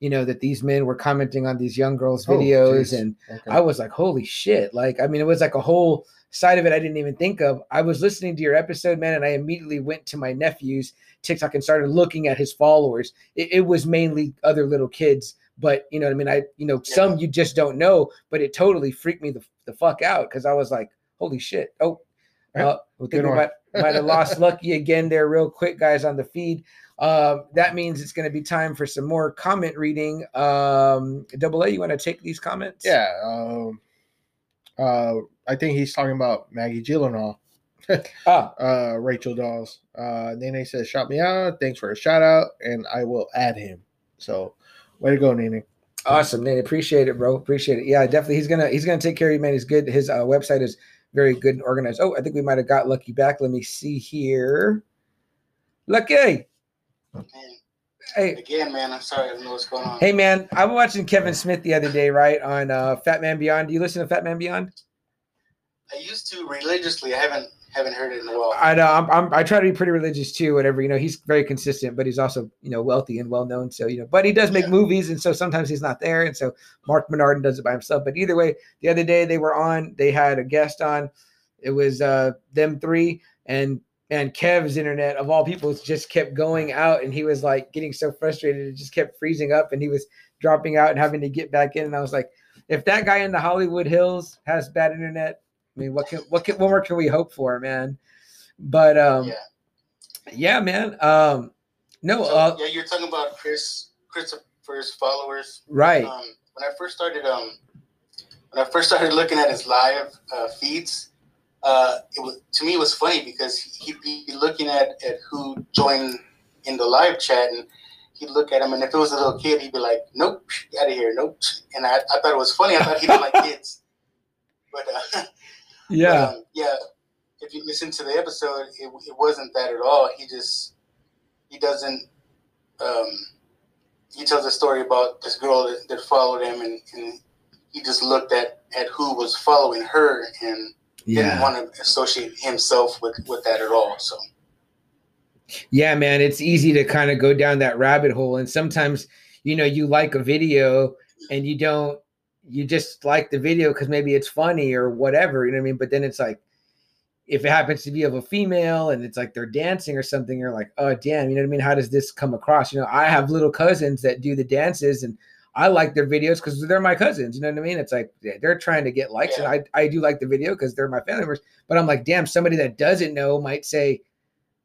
you know that these men were commenting on these young girls' Oh, videos, geez. and Okay. I was like, holy shit! Like, I mean, it was like a whole side of it I didn't even think of. I was listening to your episode, man, and I immediately went to my nephew's TikTok and started looking at his followers. It, it was mainly other little kids, but you know what I mean. I, you know, Yeah. some you just don't know, but it totally freaked me the, the fuck out because I was like, holy shit! Oh, uh, good one. Might have lost Lucky again there, real quick, guys, on the feed. Um, that means it's going to be time for some more comment reading. Um, Double A, you want to take these comments? Yeah. Um, uh, I think he's talking about Maggie Gyllenhaal. Ah, uh, Rachel Dawes. Uh, Nene says, shout me out. Thanks for a shout out, and I will add him. So, way to go, Nene. awesome, Nate. Appreciate it, bro. Appreciate it. Yeah, definitely. He's gonna he's gonna take care of you, man. He's good. His uh, website is very good and organized. Oh, I think we might have got Lucky back. Let me see here. Lucky. Man, Hey, again, man, I'm sorry. I don't know what's going on. hey, man. I was watching Kevin Smith the other day, right on uh, Fat Man Beyond. Do you listen to Fat Man Beyond? I used to religiously. I haven't haven't heard it in a while. I know. I'm, I'm. I try to be pretty religious too. Whatever you know. He's very consistent, but he's also you know wealthy and well known. So you know, but he does make Yeah. movies, and so sometimes he's not there, and so Marc Bernardin does it by himself. But either way, the other day they were on. They had a guest on. It was uh them three and and Kev's internet of all people just kept going out, and he was like getting so frustrated, it just kept freezing up, and he was dropping out and having to get back in. And I was like, if that guy in the Hollywood Hills has bad internet, I mean, what can what can what more can we hope for, man? But um, yeah. yeah, man. Um, no, So, uh, yeah, you're talking about Chris Christopher's followers. right. Um, when I first started, um, when I first started looking at his live uh, feeds, uh, it was to me it was funny because he'd be looking at, at who joined in the live chat, and he'd look at him, and if it was a little kid, he'd be like, "Nope, get out of here, nope." And I, I thought it was funny. I thought he didn't like kids, but uh, Yeah, um, yeah. If you listen to the episode, it, it wasn't that at all. He just he doesn't. Um, he tells a story about this girl that, that followed him, and, and he just looked at at who was following her and didn't want to associate himself with with that at all. So yeah, man. It's easy to kind of go down that rabbit hole, and sometimes you know you like a video and you don't. You just like the video because maybe it's funny or whatever, you know what I mean. But then it's like, if it happens to be of a female and it's like they're dancing or something, you're like, oh damn, you know what I mean? How does this come across? You know, I have little cousins that do the dances and I like their videos because they're my cousins. You know what I mean? It's like yeah, they're trying to get likes, and I, I do like the video because they're my family members. But I'm like, damn, somebody that doesn't know might say,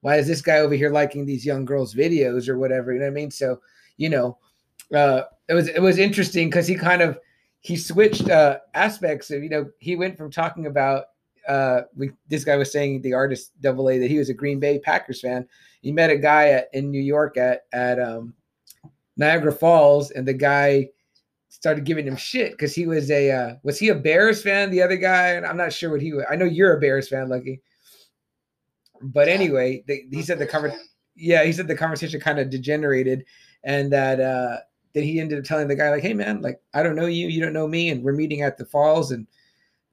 why is this guy over here liking these young girls' videos or whatever? You know what I mean? So, you know, uh, it was it was interesting because he kind of he switched uh, aspects of you know he went from talking about uh, we this guy was saying the artist Double A that he was a Green Bay Packers fan. He met a guy at in New York at at um, Niagara Falls, and the guy started giving him shit because he was a uh, was he a Bears fan? The other guy, and I'm not sure what he was. I know you're a Bears fan, Lucky. But anyway, they, he said the Bears conver- yeah, he said the conversation kind of degenerated, and that that he ended up telling the guy like, "Hey, man, like I don't know you, you don't know me, and we're meeting at the falls, and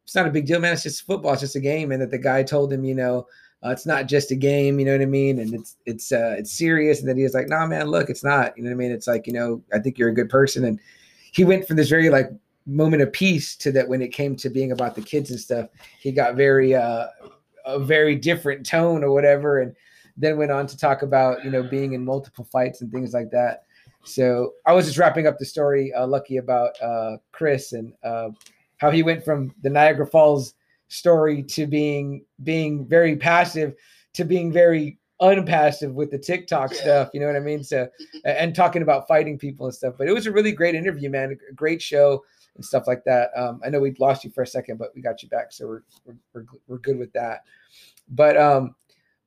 it's not a big deal, man. It's just football, it's just a game." And that the guy told him, you know, uh, it's not just a game, you know what I mean, and it's it's uh, it's serious, and then he was like, "Nah, man, look, it's not, you know what I mean. It's like you know, I think you're a good person," and he went from this very like moment of peace to that when it came to being about the kids and stuff, he got very uh, a very different tone or whatever, and then went on to talk about you know being in multiple fights and things like that. So I was just wrapping up the story, uh, Lucky, about uh, Chris and uh, how he went from the Niagara Falls story to being being very passive to being very unpassive with the TikTok Yeah. stuff. You know what I mean? So and talking about fighting people and stuff. But it was a really great interview, man. A great show and stuff like that. Um, I know we lost you for a second, but we got you back, so we're we're we're, we're good with that. But um,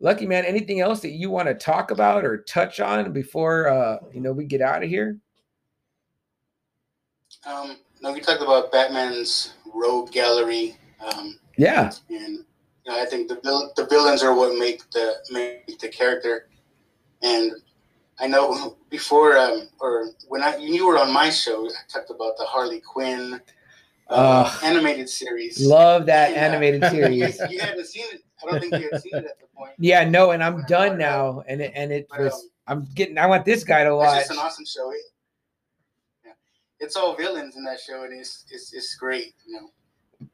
Lucky man, anything else that you want to talk about or touch on before uh, you know we get out of here? Um, no, we talked about Batman's rogue gallery, um, Yeah, and you know, I think the vil- the villains are what make the make the character. And I know before, um, or when I when you were on my show, I talked about the Harley Quinn uh, Ugh. animated series. love that Yeah. animated series. you haven't seen it. I don't think you had seen it point. Yeah, no, and I'm done now, and it and it But, was. um, I'm getting. I want this guy to It's watch. just an awesome show. It, yeah. It's all villains in that show, and it's it's, it's great. You know.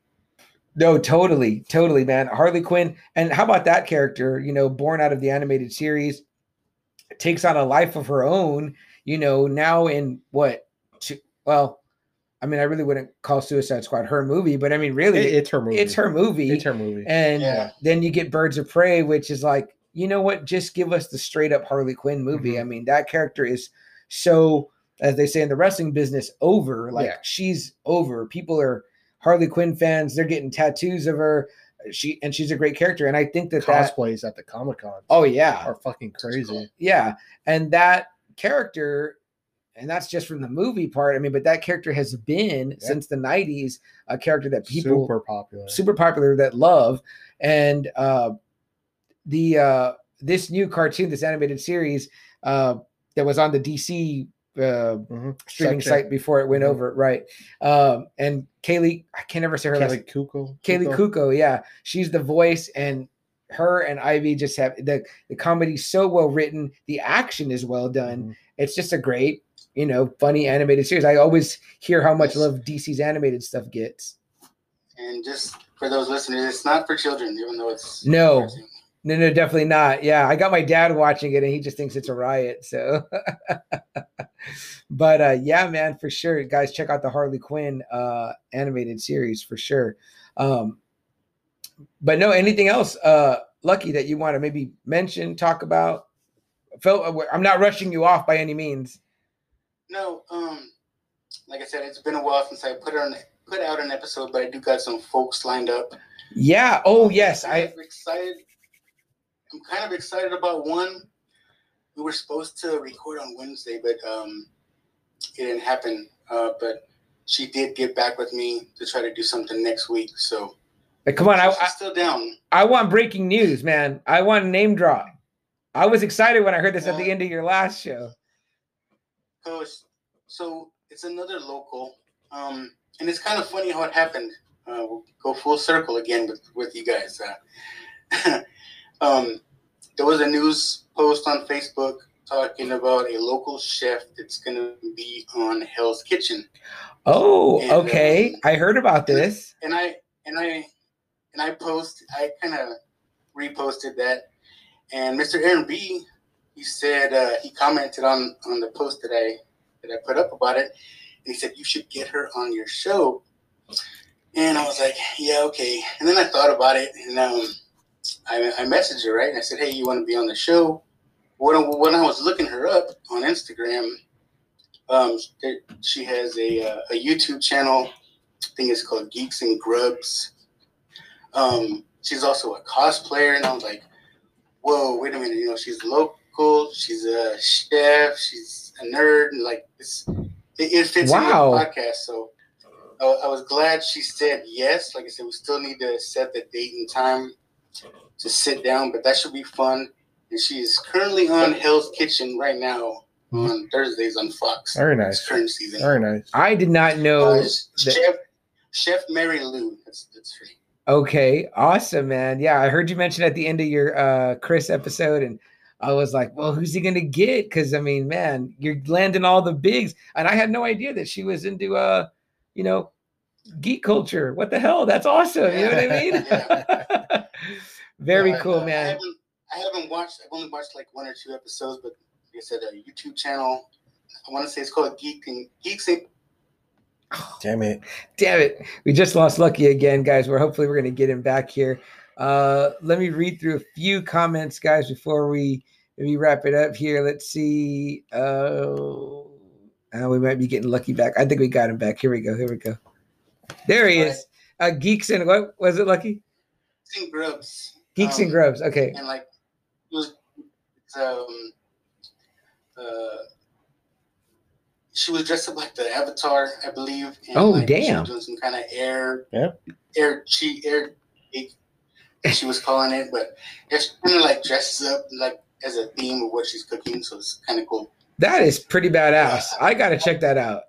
No, totally, totally, man. Harley Quinn, and how about that character? You know, born out of the animated series, takes on a life of her own. You know, now in what? Two, well, I mean, I really wouldn't call Suicide Squad her movie, but I mean, really, It- it's her movie. it's her movie. It's her movie. And Yeah. then you get Birds of Prey, which is like, you know what? Just give us the straight up Harley Quinn movie. Mhm. I mean, that character is so, as they say in the wrestling business, over. Like Yeah. she's over. People are Harley Quinn fans. They're getting tattoos of her. She and she's a great character. And I think that that. Cosplays at the Comic Con Oh yeah, are fucking crazy. yeah. And that character, and that's just from the movie part. I mean, but that character has been since the '90s a character that people Super popular. super popular that love and uh the uh this new cartoon this animated series uh that was on the dc uh Mhm. streaming Section. site before it went Mhm. over right um and kaley i can't ever say her last Kaley Cuoco. kaley cuoco yeah she's the voice and her and ivy just have the the comedy's so well written the action is well done Mhm. it's just a great you know funny animated series i always hear how much love dc's animated stuff gets And just for those listeners, it's not for children, even though it's No. No, no, definitely not. Yeah, I got my dad watching it, and he just thinks it's a riot. So, but uh, yeah, man, for sure, guys, check out the Harley Quinn uh, animated series for sure. Um, but no, anything else, uh, Lucky, that you want to maybe mention, talk about? Phil, I'm not rushing you off by any means. No, um, like I said, it's been a while since I put on put out an episode, but I do got some folks lined up. Yeah. Oh, yes. I'm I. excited. I'm kind of excited about one. We were supposed to record on Wednesday, but um, it didn't happen. Uh, but she did get back with me to try to do something next week. So Come on, I, she's I, still down. I want breaking news, man. I want name drop. I was excited when I heard this at the end of your last show. Coach, so it's another local, um, and it's kind of funny how it happened. Uh, we'll go full circle again with with you guys. Uh, um, there was a news post on Facebook talking about a local chef that's going to be on Hell's Kitchen, Oh, And, okay. um, I heard about this. and I and I and I post I kind of reposted that, and Mr. Aaron B. He said uh, he commented on on the post that I that I put up about it. And he said you should get her on your show, and I was like, yeah, okay. And then I thought about it, and um, I I messaged her right, and I said, hey, you want to be on the show? When I, when I was looking her up on Instagram, um, she has a uh, a YouTube channel. I think it's called Geeks and Grubs. Um, she's also a cosplayer, and I was like, "Whoa, wait a minute! You know, she's local. She's a chef. She's a nerd. And like, it's it, it fits Wow. in the podcast." So uh, I was glad she said yes. Like I said, we still need to set the date and time to sit down, but that should be fun. And she is currently on Hell's Kitchen right now on Thursdays on Fox. Very nice. current season. Very nice. I did not know. Uh, that- Chef Chef Mary Lou. That's that's her. okay, awesome, man. Yeah, I heard you mention at the end of your uh Chris episode, and I was like, well, who's he gonna get? Because I mean, man, you're landing all the bigs, and I had no idea that she was into uh, you know, geek culture. What the hell? That's awesome. You know what I mean? Very cool, I man. haven't, I haven't watched. I've only watched like one or two episodes, but like I said, a YouTube channel. I want to say it's called Geek and Geeks and Damn it. Damn it. We just lost Lucky again, guys. We're hopefully we're gonna get him back here. Uh let me read through a few comments, guys, before we maybe wrap it up here. Let's see. Uh, uh, we might be getting lucky back. I think we got him back. Here we go. Here we go. There he is. Uh Geeks and what was it, Lucky? Geeks and Grubs. Geeks Um, and Grubs. Okay. And like it was, it's, um, uh, she was dressed up like the Avatar, I believe. And Oh, like, She damn. was doing some kind of air, Yeah. air cheat, air. Gig, She was calling it, but it's kind of like dresses up like as a theme of what she's cooking, so it's kind of cool. That is pretty badass. I gotta check that out.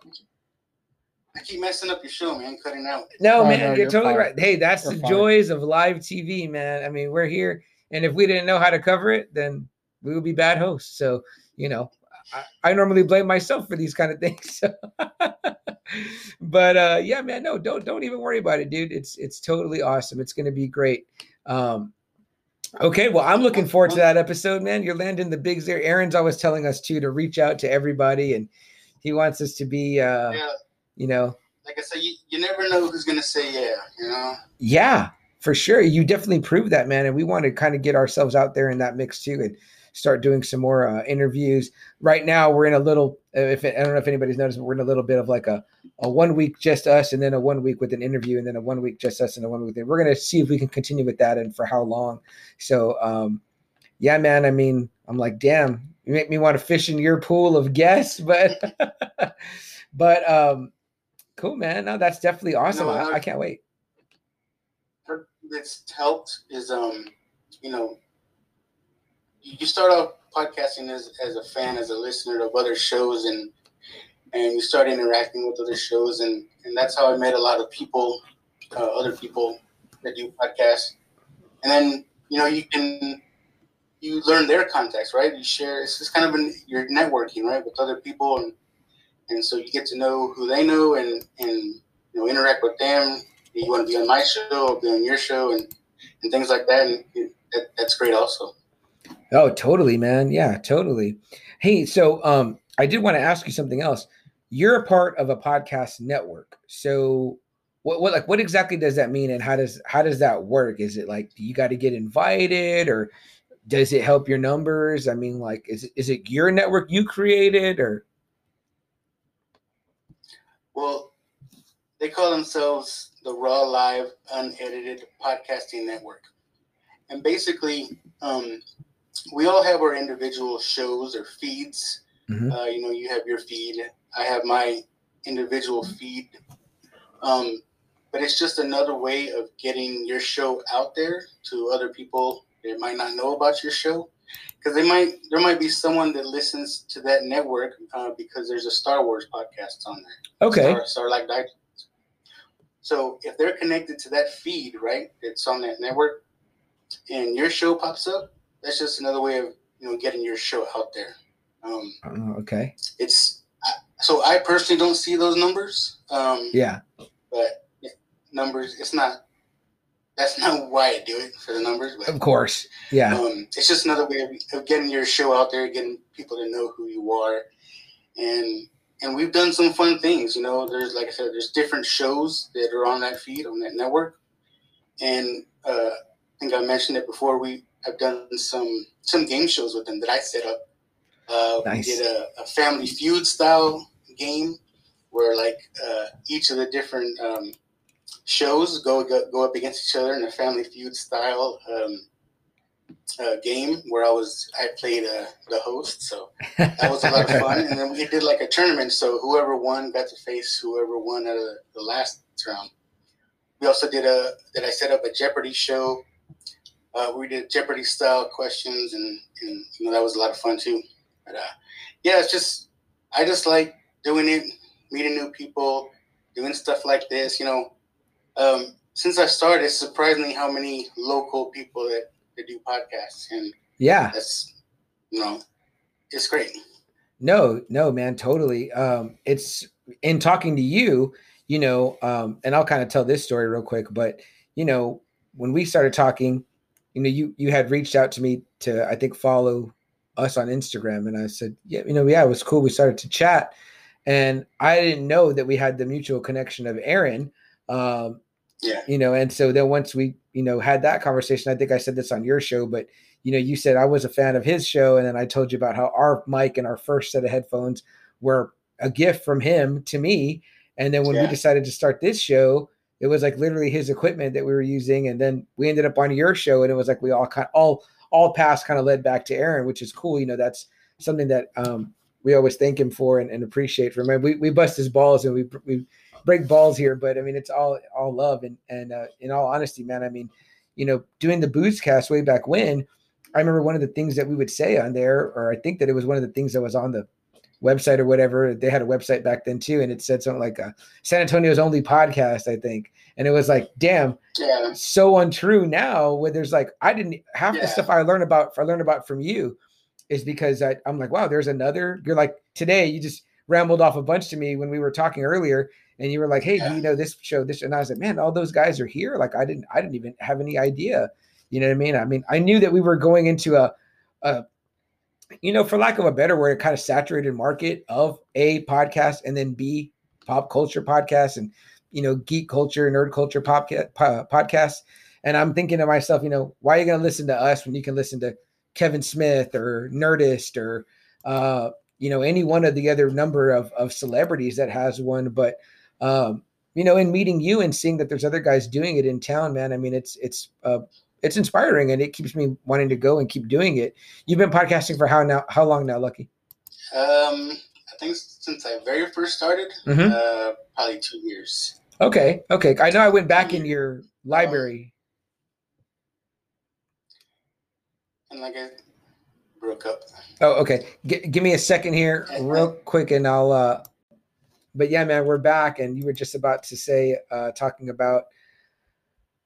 I keep messing up your show, man. Cutting out. No, Oh, man, no, you're, you're totally fine. right. Hey, that's You're the fine. joys of live TV, man. I mean, we're here, and if we didn't know how to cover it, then we would be bad hosts. So, you know, I, I normally blame myself for these kind of things. but uh, yeah, man, no, don't don't even worry about it, dude. It's it's totally awesome. It's gonna be great. Um, okay, well, I'm looking forward to that episode, man. You're landing the bigs there. Aaron's always telling us too to reach out to everybody, and he wants us to be, uh, Yeah. you know, like I said, you, you never know who's gonna say yeah. You know. Yeah, for sure. You definitely proved that, man. And we want to kind of get ourselves out there in that mix too, and start doing some more uh, interviews. Right now, we're in a little. uh, If I don't know if anybody's noticed, but we're in a little bit of like a a one week just us, and then a one week with an interview, and then a one week just us, and a one week. We're gonna see if we can continue with that and for how long. So, um, yeah, man. I mean, I'm like, damn, you make me want to fish in your pool of guests, but but um, cool, man. No, that's definitely awesome. No, I, I- can't wait. that's helped is um you know you start off podcasting as, as a fan as a listener of other shows and and you start interacting with other shows and and that's how i met a lot of people uh, other people that do podcasts and then you know you can you learn their contacts right you share it's just kind of an, you're networking right with other people and and so you get to know who they know and and you know interact with them you want to be on my show or be on your show and, and things like that. And it, that, that's great also. Oh, totally, man. Yeah, totally. Hey, so um, I did want to ask you something else. You're a part of a podcast network. So what, what like what exactly does that mean and how does how does that work? Is it like you got to get invited or does it help your numbers? I mean, like is it, is it your network you created or Well, they call themselves the Raw Live Unedited Podcasting Network. And basically, um, we all have our individual shows or feeds. Mhm. Uh, you know, you have your feed. I have my individual feed. Um, but it's just another way of getting your show out there to other people that might not know about your show. Because they might, there might be someone that listens to that network uh, because there's a Star Wars podcast on there. okay. Star, Star like. So if they're connected to that feed, right, it's on that network, and your show pops up, that's just another way of you know getting your show out there. Um, Oh, okay. it's so I personally don't see those numbers, um, Yeah. but numbers. It's not. That's not why I do it for the numbers, but Of course. Yeah. um, it's just another way of, of getting your show out there, getting people to know who you are, and and we've done some fun things. You know, there's like I said, there's different shows that are on that feed on that network, and uh, I think I mentioned it before. We have done some some game shows with them that I set up. Uh, Nice. We did a, a Family Feud style game where like uh, each of the different um, shows go, go go up against each other in a Family Feud style um, uh, game where I was I played uh, the host, so that was a lot of fun. And then we did like a tournament, so whoever won got to face whoever won out of the last round. We also did a that I set up a Jeopardy show. Uh, we did Jeopardy style questions, and and you know that was a lot of fun too. But uh, yeah, it's just I just like doing it, meeting new people, doing stuff like this. You know, um, since I started, it's surprisingly how many local people that, that do podcasts, and yeah. that's you know, it's great. No, no, man, totally. Um, it's in talking to you, you know, um, and I'll kind of tell this story real quick, but you know, when we started talking, you know, you you had reached out to me to I think follow us on Instagram, and I said, yeah, you know, yeah, it was cool. We started to chat, and I didn't know that we had the mutual connection of Aaron. Um, Yeah. you know and so then once we you know had that conversation i think i said this on your show but you know you said i was a fan of his show and then i told you about how our mic and our first set of headphones were a gift from him to me and then when we decided to start this show it was like literally his equipment that we were using and then we ended up on your show and it was like we all kind all all paths kind of led back to aaron which is cool you know that's something that um we always thank him for and, and appreciate from him we, we bust his balls and we we break balls here, but I mean it's all all love and and uh, in all honesty, man. I mean, you know, doing the booze cast way back when, I remember one of the things that we would say on there, or I think that it was one of the things that was on the website or whatever. They had a website back then too, and it said something like uh, San Antonio's only podcast, I think. And it was like, damn, Yeah. so untrue now. Where there's like, I didn't half the stuff I learned about I learned about from you is because I, I'm like, wow, there's another. You're like today, you just rambled off a bunch to me when we were talking earlier, and you were like, hey, do Yeah. you know this show? This, and I was like, man, all those guys are here. Like, I didn't, I didn't even have any idea. You know what I mean? I mean, I knew that we were going into a, a, you know, for lack of a better word, a kind of saturated market of a podcast and then B pop culture podcasts and you know geek culture, nerd culture podca- po- podcasts. And I'm thinking to myself, you know, why are you going to listen to us when you can listen to Kevin Smith or Nerdist or uh, you know any one of the other number of of celebrities that has one? But um, you know, in meeting you and seeing that there's other guys doing it in town, man. I mean, it's it's uh, it's inspiring and it keeps me wanting to go and keep doing it. You've been podcasting for how now? How long now, Lucky? Um, I think since I very first started, Mhm. uh, probably two years. Okay, okay. I know I went back in your library. And like I broke up. Oh, okay. G- give me a second here, real quick, and I'll. uh But yeah, man, we're back, and you were just about to say, uh talking about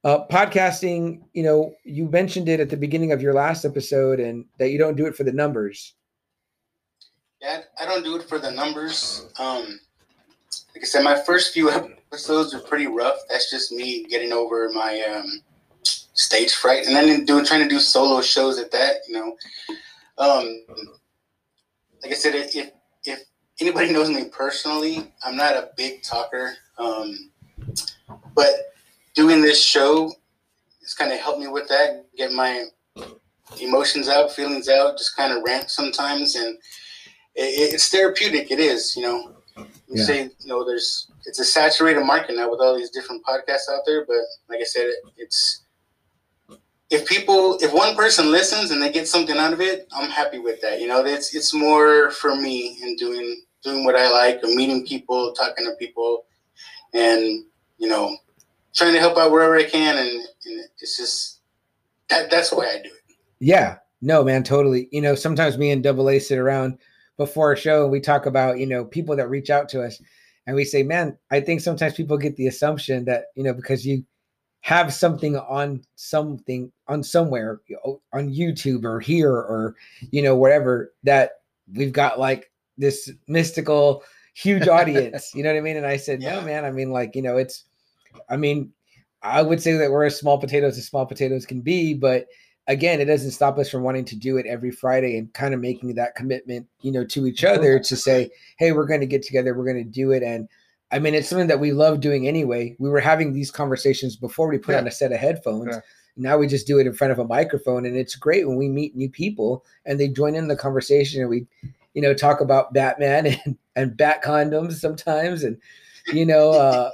uh podcasting. You know, you mentioned it at the beginning of your last episode, and that you don't do it for the numbers. Yeah, I don't do it for the numbers. Um, like I said, my first few episodes are pretty rough. That's just me getting over my um, stage fright, and then doing trying to do solo shows at that. You know, um, like I said, if if anybody knows me personally, I'm not a big talker. Um, but doing this show has kind of helped me with that, get my emotions out, feelings out, just kind of rant sometimes, and it, it's therapeutic. It is, you know. You Yeah. say, you know, there's it's a saturated market now with all these different podcasts out there, but like I said, it, it's if people if one person listens and they get something out of it, I'm happy with that. You know, it's it's more for me in doing doing what I like, or meeting people, talking to people, and you know, trying to help out wherever I can, and, and it's just that that's the way I do it. Yeah, no, man, totally. You know, sometimes me and Double A sit around before a show and we talk about, you know, people that reach out to us and we say, man, I think sometimes people get the assumption that, you know, because you have something on something on somewhere on YouTube or here or, you know, whatever, that we've got like this mystical, huge audience. you know what I mean? And I said, no, man, I mean, like, you know, it's, I mean, I would say that we're as small potatoes as small potatoes can be, but again, it doesn't stop us from wanting to do it every Friday and kind of making that commitment, you know, to each other to say, hey, we're going to get together, we're going to do it. And I mean, it's something that we love doing anyway. We were having these conversations before we put Yeah. on a set of headphones. Yeah. Now we just do it in front of a microphone, and it's great when we meet new people and they join in the conversation and we, you know, talk about Batman and, and bat condoms sometimes and you know uh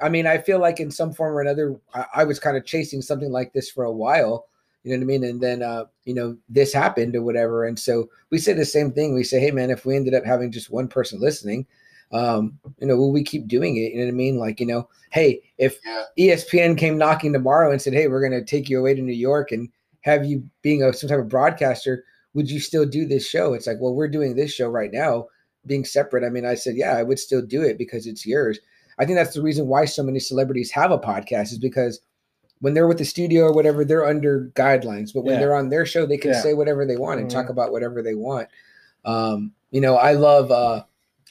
i mean i feel like in some form or another i, I was kind of chasing something like this for a while you know what i mean? And then uh you know this happened or whatever and so we say the same thing. We say hey man if we ended up having just one person listening um you know will we keep doing it? You know what i mean? Like you know hey if Yeah. espn came knocking tomorrow and said hey we're going to take you away to new york and have you being a some type of broadcaster would you still do this show it's like well we're doing this show right now being separate i mean i said yeah i would still do it because it's yours i think that's the reason why so many celebrities have a podcast is because when they're with the studio or whatever they're under guidelines but when Yeah. they're on their show they can Yeah. say whatever they want and talk Mhm. about whatever they want um you know i love uh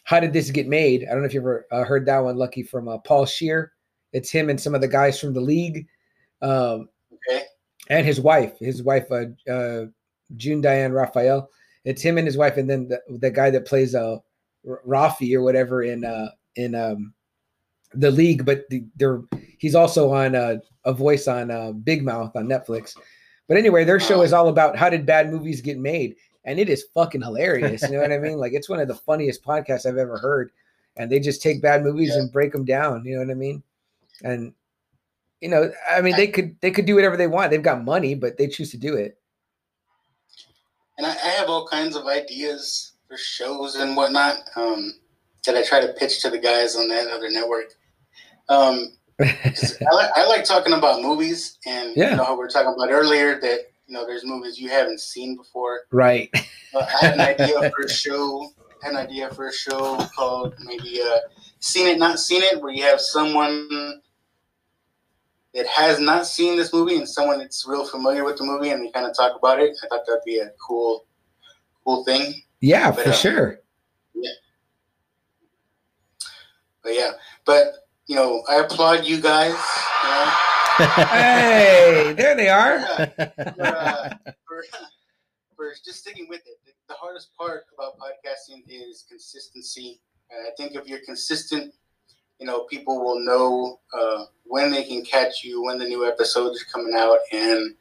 how did this get made i don't know if you ever uh, heard that one lucky from uh, paul scheer it's him and some of the guys from the league um Okay. and his wife his wife uh, uh june diane raphael it's him and his wife and then the, the guy that plays uh rafi or whatever in uh in um the league but the, they're he's also on uh, a voice on uh big mouth on netflix. But anyway their show is all about how did bad movies get made and it is fucking hilarious you know what i mean? Like it's one of the funniest podcasts i've ever heard and they just take bad movies Yeah. and break them down you know what i mean? And you know i mean they could they could do whatever they want. They've got money but they choose to do it and I, I have all kinds of ideas for shows and whatnot um, that I try to pitch to the guys on that other network. Um, I, like, I like talking about movies, and Yeah. you know how we were talking about earlier that you know there's movies you haven't seen before. right Uh, I had an idea for a show. I had an idea for a show called maybe uh, "Seen It, Not Seen It," where you have someone that has not seen this movie and someone that's real familiar with the movie, and they kind of talk about it. I thought that'd be a cool, cool thing. yeah But, for uh, sure Yeah. But yeah, but you know, I applaud you guys. You know, hey there they are for, uh, for, for just sticking with it. The, the hardest part about podcasting is consistency. Uh, I think if you're consistent you know, people will know uh, when they can catch you, when the new episodes are coming out, and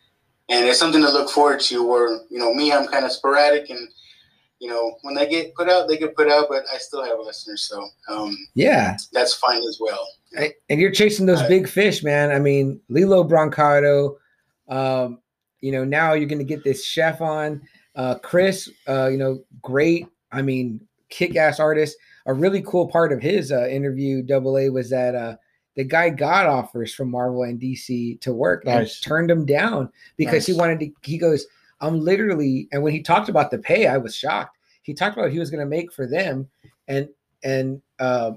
and it's something to look forward to. Where you know, me, I'm kind of sporadic, and you know, when they get put out, they get put out, but I still have listeners, so um, Yeah. that's fine as well. I- and you're chasing those big fish, man. I mean, Lillo Brancato. Um, you know, now you're going to get this chef on. Uh, Chris, uh, you know, great. I mean, kick-ass artist. A really cool part of his uh, interview, Double A, was that uh, the guy got offers from Marvel and DC to work and turned them down because he wanted to. He goes, "I'm literally," and when he talked about the pay, I was shocked. He talked about what he was going to make for them, and and uh,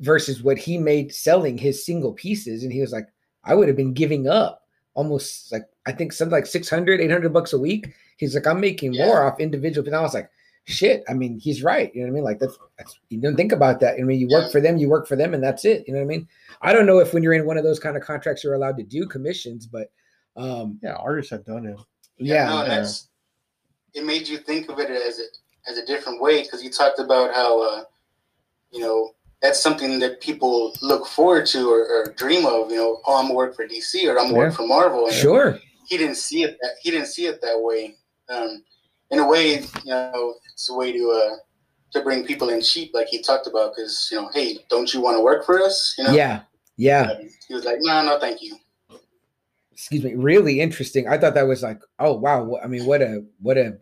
versus what he made selling his single pieces and he was like i would have been giving up almost like i think something like 600 800 bucks a week he's like i'm making Yeah. more off individual and i was like shit. I mean he's right. You know what i mean? Like that's, that's you don't think about that. I mean you work for them you work for them and that's it. You know what i mean? I don't know if when you're in one of those kind of contracts you're allowed to do commissions but um Yeah, artists have done it. yeah, no, that's it made you think of it as a as a different way because you talked about how uh, you know that's something that people look forward to or, or dream of. You know, oh, I'm gonna work for DC or I'm gonna work for Marvel. And sure. He didn't see it that he didn't see it that way. Um, in a way, you know, it's a way to uh, to bring people in cheap, like he talked about. Because you know, hey, don't you want to work for us? You know, yeah yeah. And He was like, no, no, thank you. excuse me really interesting. I thought that was like oh wow i mean what a what a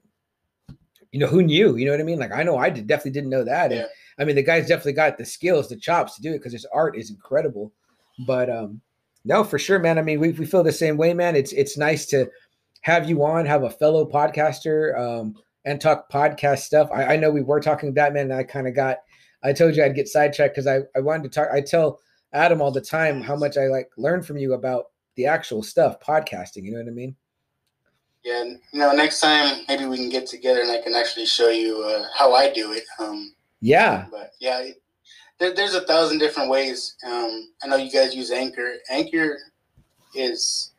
you know who knew? You know what i mean? Like i know i did, definitely didn't know that. And i mean the guy's definitely got the skills the chops to do it because his art is incredible. But um no for sure man. I mean we, we feel the same way man. It's it's nice to have you on have a fellow podcaster um and talk podcast stuff i, I know we were talking batman and i kind of got i told you i'd get sidetracked because i i wanted to talk i tell adam all the time how much i like learn from you about the actual stuff podcasting you know what i mean Yeah, you know, next time maybe we can get together and I can actually show you uh, how I do it. Um, yeah but yeah, it, there, there's a thousand different ways. Um, I know you guys use Anchor. Anchor is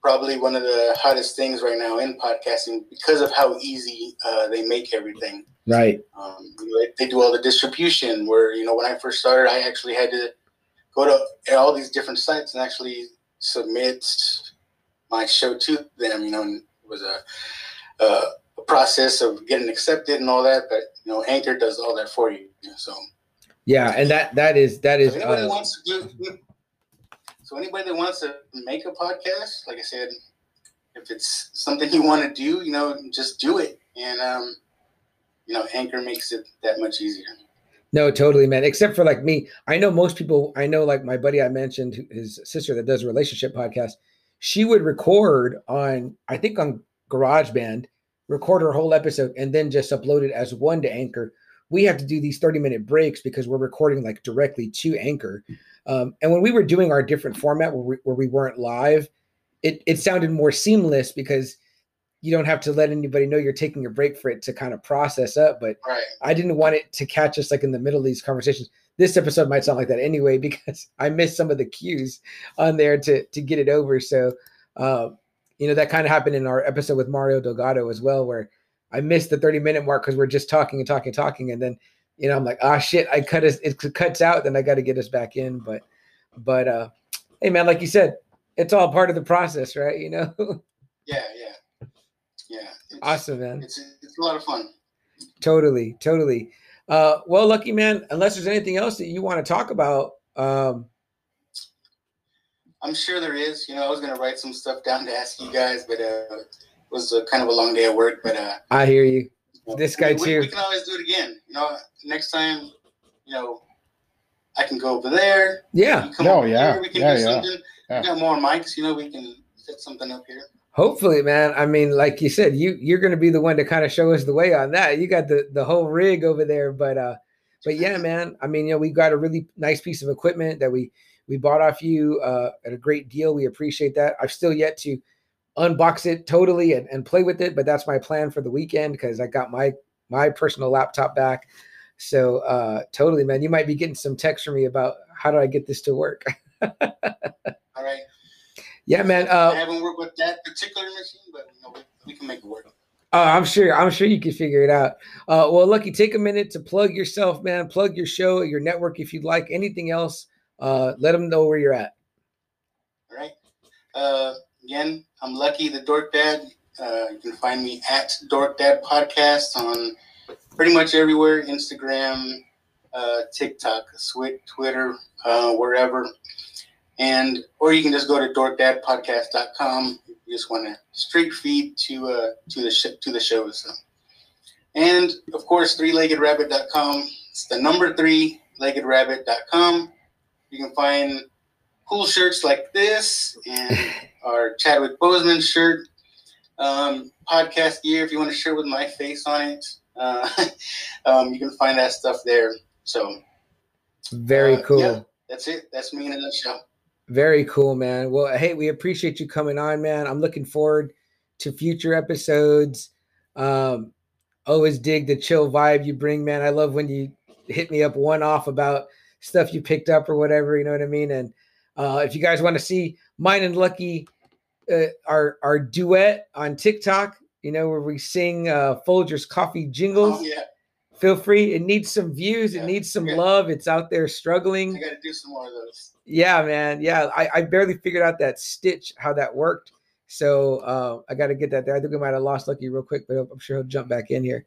probably one of the hottest things right now in podcasting because of how easy uh, they make everything. right Um, you know, they, do all the distribution. Where you know, when I first started, I actually had to go to all these different sites and actually submit my show to them. You know, and it was a, a, a process of getting accepted and all that. But you know, Anchor does all that for you. So, yeah and that that is that is anybody uh, wants to do, so anybody that wants to make a podcast, like I said, if it's something you want to do, you know, just do it. And um, you know, Anchor makes it that much easier. No, totally, man. Except for like me, I know most people. I know, like my buddy I mentioned, his sister that does a relationship podcast. She would record on, I think on GarageBand, record her whole episode, and then just upload it as one to Anchor. We have to do these thirty minute breaks because we're recording like directly to Anchor. Um, and when we were doing our different format where we, where we weren't live, it it sounded more seamless because you don't have to let anybody know you're taking a break for it to kind of process up. But Right. I didn't want it to catch us like in the middle of these conversations. This episode might sound like that anyway because I missed some of the cues on there to to get it over. So, uh, you know, that kind of happened in our episode with Mario Delgado as well, where I missed the thirty minute mark because we're just talking and talking, and talking, and then you know I'm like, ah, shit, I cut us. It cuts out, then I got to get us back in. But, but uh, hey, man, like you said, it's all part of the process, right? You know, Yeah, yeah, yeah. It's, awesome, man. It's it's a lot of fun. Totally, totally. Uh, well, lucky man, unless there's anything else that you want to talk about, um, I'm sure there is. You know, I was gonna write some stuff down to ask you guys, but uh, it was a, kind of a long day at work. But uh, I hear you. This guy we, we- too. We can always do it again. You know, next time, you know, I can go over there. Yeah, You come No, over yeah, here, we can yeah, do yeah, something. yeah. We got more mics. You know, we can set something up here. hopefully, man. I mean, like you said, you you're going to be the one to kind of show us the way on that. You got the the whole rig over there, but uh, but yeah, man. I mean, you know, we got a really nice piece of equipment that we we bought off you uh, at a great deal. We appreciate that. I've still yet to unbox it totally and, and play with it, but that's my plan for the weekend because I got my my personal laptop back. So uh, totally, man. You might be getting some text from me about how do I get this to work. All right. yeah, man. I Uh, haven't worked with that particular machine, but you know, we, we can make it work. Oh, I'm sure. I'm sure you can figure it out. Uh, well, Lucky, take a minute to plug yourself, man. Plug your show, your network, if you'd like. Anything else, uh, let them know where you're at. All right. Uh, again, I'm Lucky the Dork Dad. Uh, you can find me at Dork Dad Podcast on pretty much everywhere Instagram, uh, TikTok, Twitter, uh, wherever. And or you can just go to dorkdadpodcast.com. if You just want a straight feed to uh, to the sh- to the shows. So. And of course, threeleggedrabbit.com. It's the number three leggedrabbit.com. You can find cool shirts like this and our Chadwick Boseman shirt. Um, podcast gear if you want a shirt with my face on it. Uh, um, you can find that stuff there. So Very Uh, cool. yeah. that's it. That's me in a nutshell. Very cool, man. Well, hey, we appreciate you coming on, man. I'm looking forward to future episodes. Um, always dig the chill vibe you bring, man. I love when you hit me up one off about stuff you picked up or whatever. You know what I mean? And uh, if you guys want to see mine and Lucky, uh, our our duet on TikTok, you know, where we sing uh, Folgers coffee jingles. Oh, yeah, Feel free. It needs some views. It needs some Okay. love. It's out there struggling. I got to do some more of those. Yeah, man. Yeah, I, I barely figured out that stitch, how that worked. So uh, I got to get that there. I think we might have lost Lucky real quick, but I'm sure he'll jump back in here.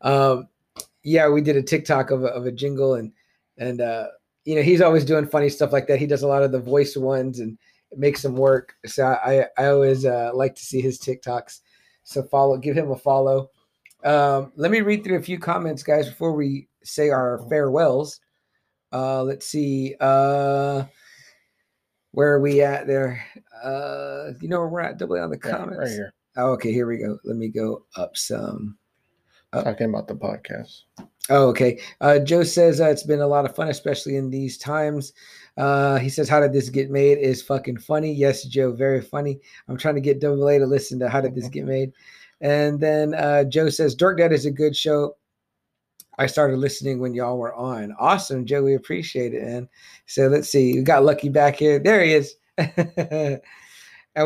Um, yeah, we did a TikTok of a, of a jingle, and and uh, you know he's always doing funny stuff like that. He does a lot of the voice ones, and it makes them work. So I I always uh, like to see his TikToks. So follow, give him a follow. Um, let me read through a few comments, guys, before we say our farewells. Uh, let's see. Uh, where are we at there? Uh, you know where we're at? Double on the Yeah, comments. right here. Oh, okay, here we go. Let me go up some. Oh. Talking about the podcast. Oh, okay. Uh, Joe says uh, it's been a lot of fun, especially in these times. Uh, he says, "How did this get made?" Is fucking funny. Yes, Joe, very funny. I'm trying to get Double A to listen to "How Did This Get Made," and then uh, Joe says, "Dork Dad is a good show." I started listening when y'all were on. Awesome, Joe. We appreciate it, man. So let's see. We got Lucky back here. There he is. and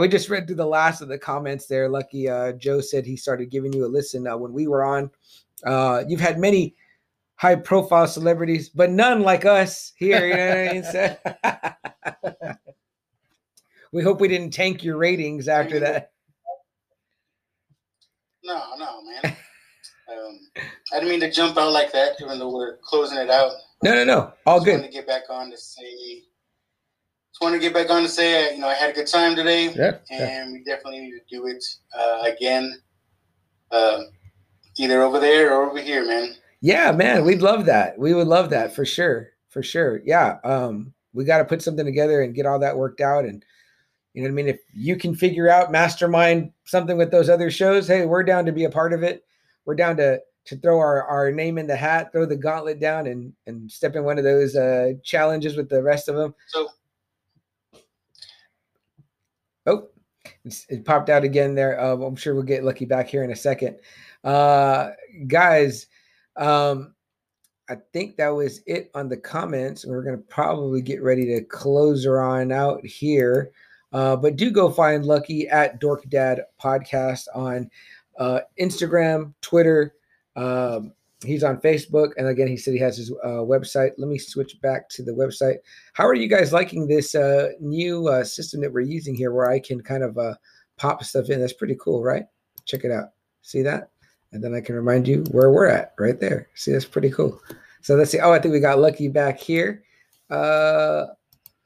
we just read through the last of the comments there. Lucky uh, Joe said he started giving you a listen uh, when we were on. Uh, you've had many high profile celebrities, but none like us here. You know what I mean? We hope we didn't tank your ratings after that. No, no, man. um, I didn't mean to jump out like that, even though we're closing it out. No, no, no. All good. to get back on to say. Just wanted to get back on to say, you know, I had a good time today, Yeah. yeah. and we definitely need to do it uh, again, uh, either over there or over here, man. Yeah, man, we'd love that. We would love that for sure. For sure. Yeah. Um, we got to put something together and get all that worked out. And you know what I mean? If you can figure out mastermind something with those other shows, hey, we're down to be a part of it. We're down to to throw our, our name in the hat, throw the gauntlet down and and step in one of those uh challenges with the rest of them. So Oh, it's, it popped out again there. Uh, I'm sure we'll get lucky back here in a second. Uh, guys, um, I think that was it on the comments. We're going to probably get ready to close her on out here. Uh, but do go find Lucky at Dork Dad Podcast on uh, Instagram, Twitter. Um, he's on Facebook. And again, he said he has his uh, website. Let me switch back to the website. How are you guys liking this uh, new uh, system that we're using here where I can kind of uh, pop stuff in? That's pretty cool, right? Check it out. See that? And then I can remind you where we're at right there. See, that's pretty cool. So let's see. Oh, I think we got Lucky back here. Uh,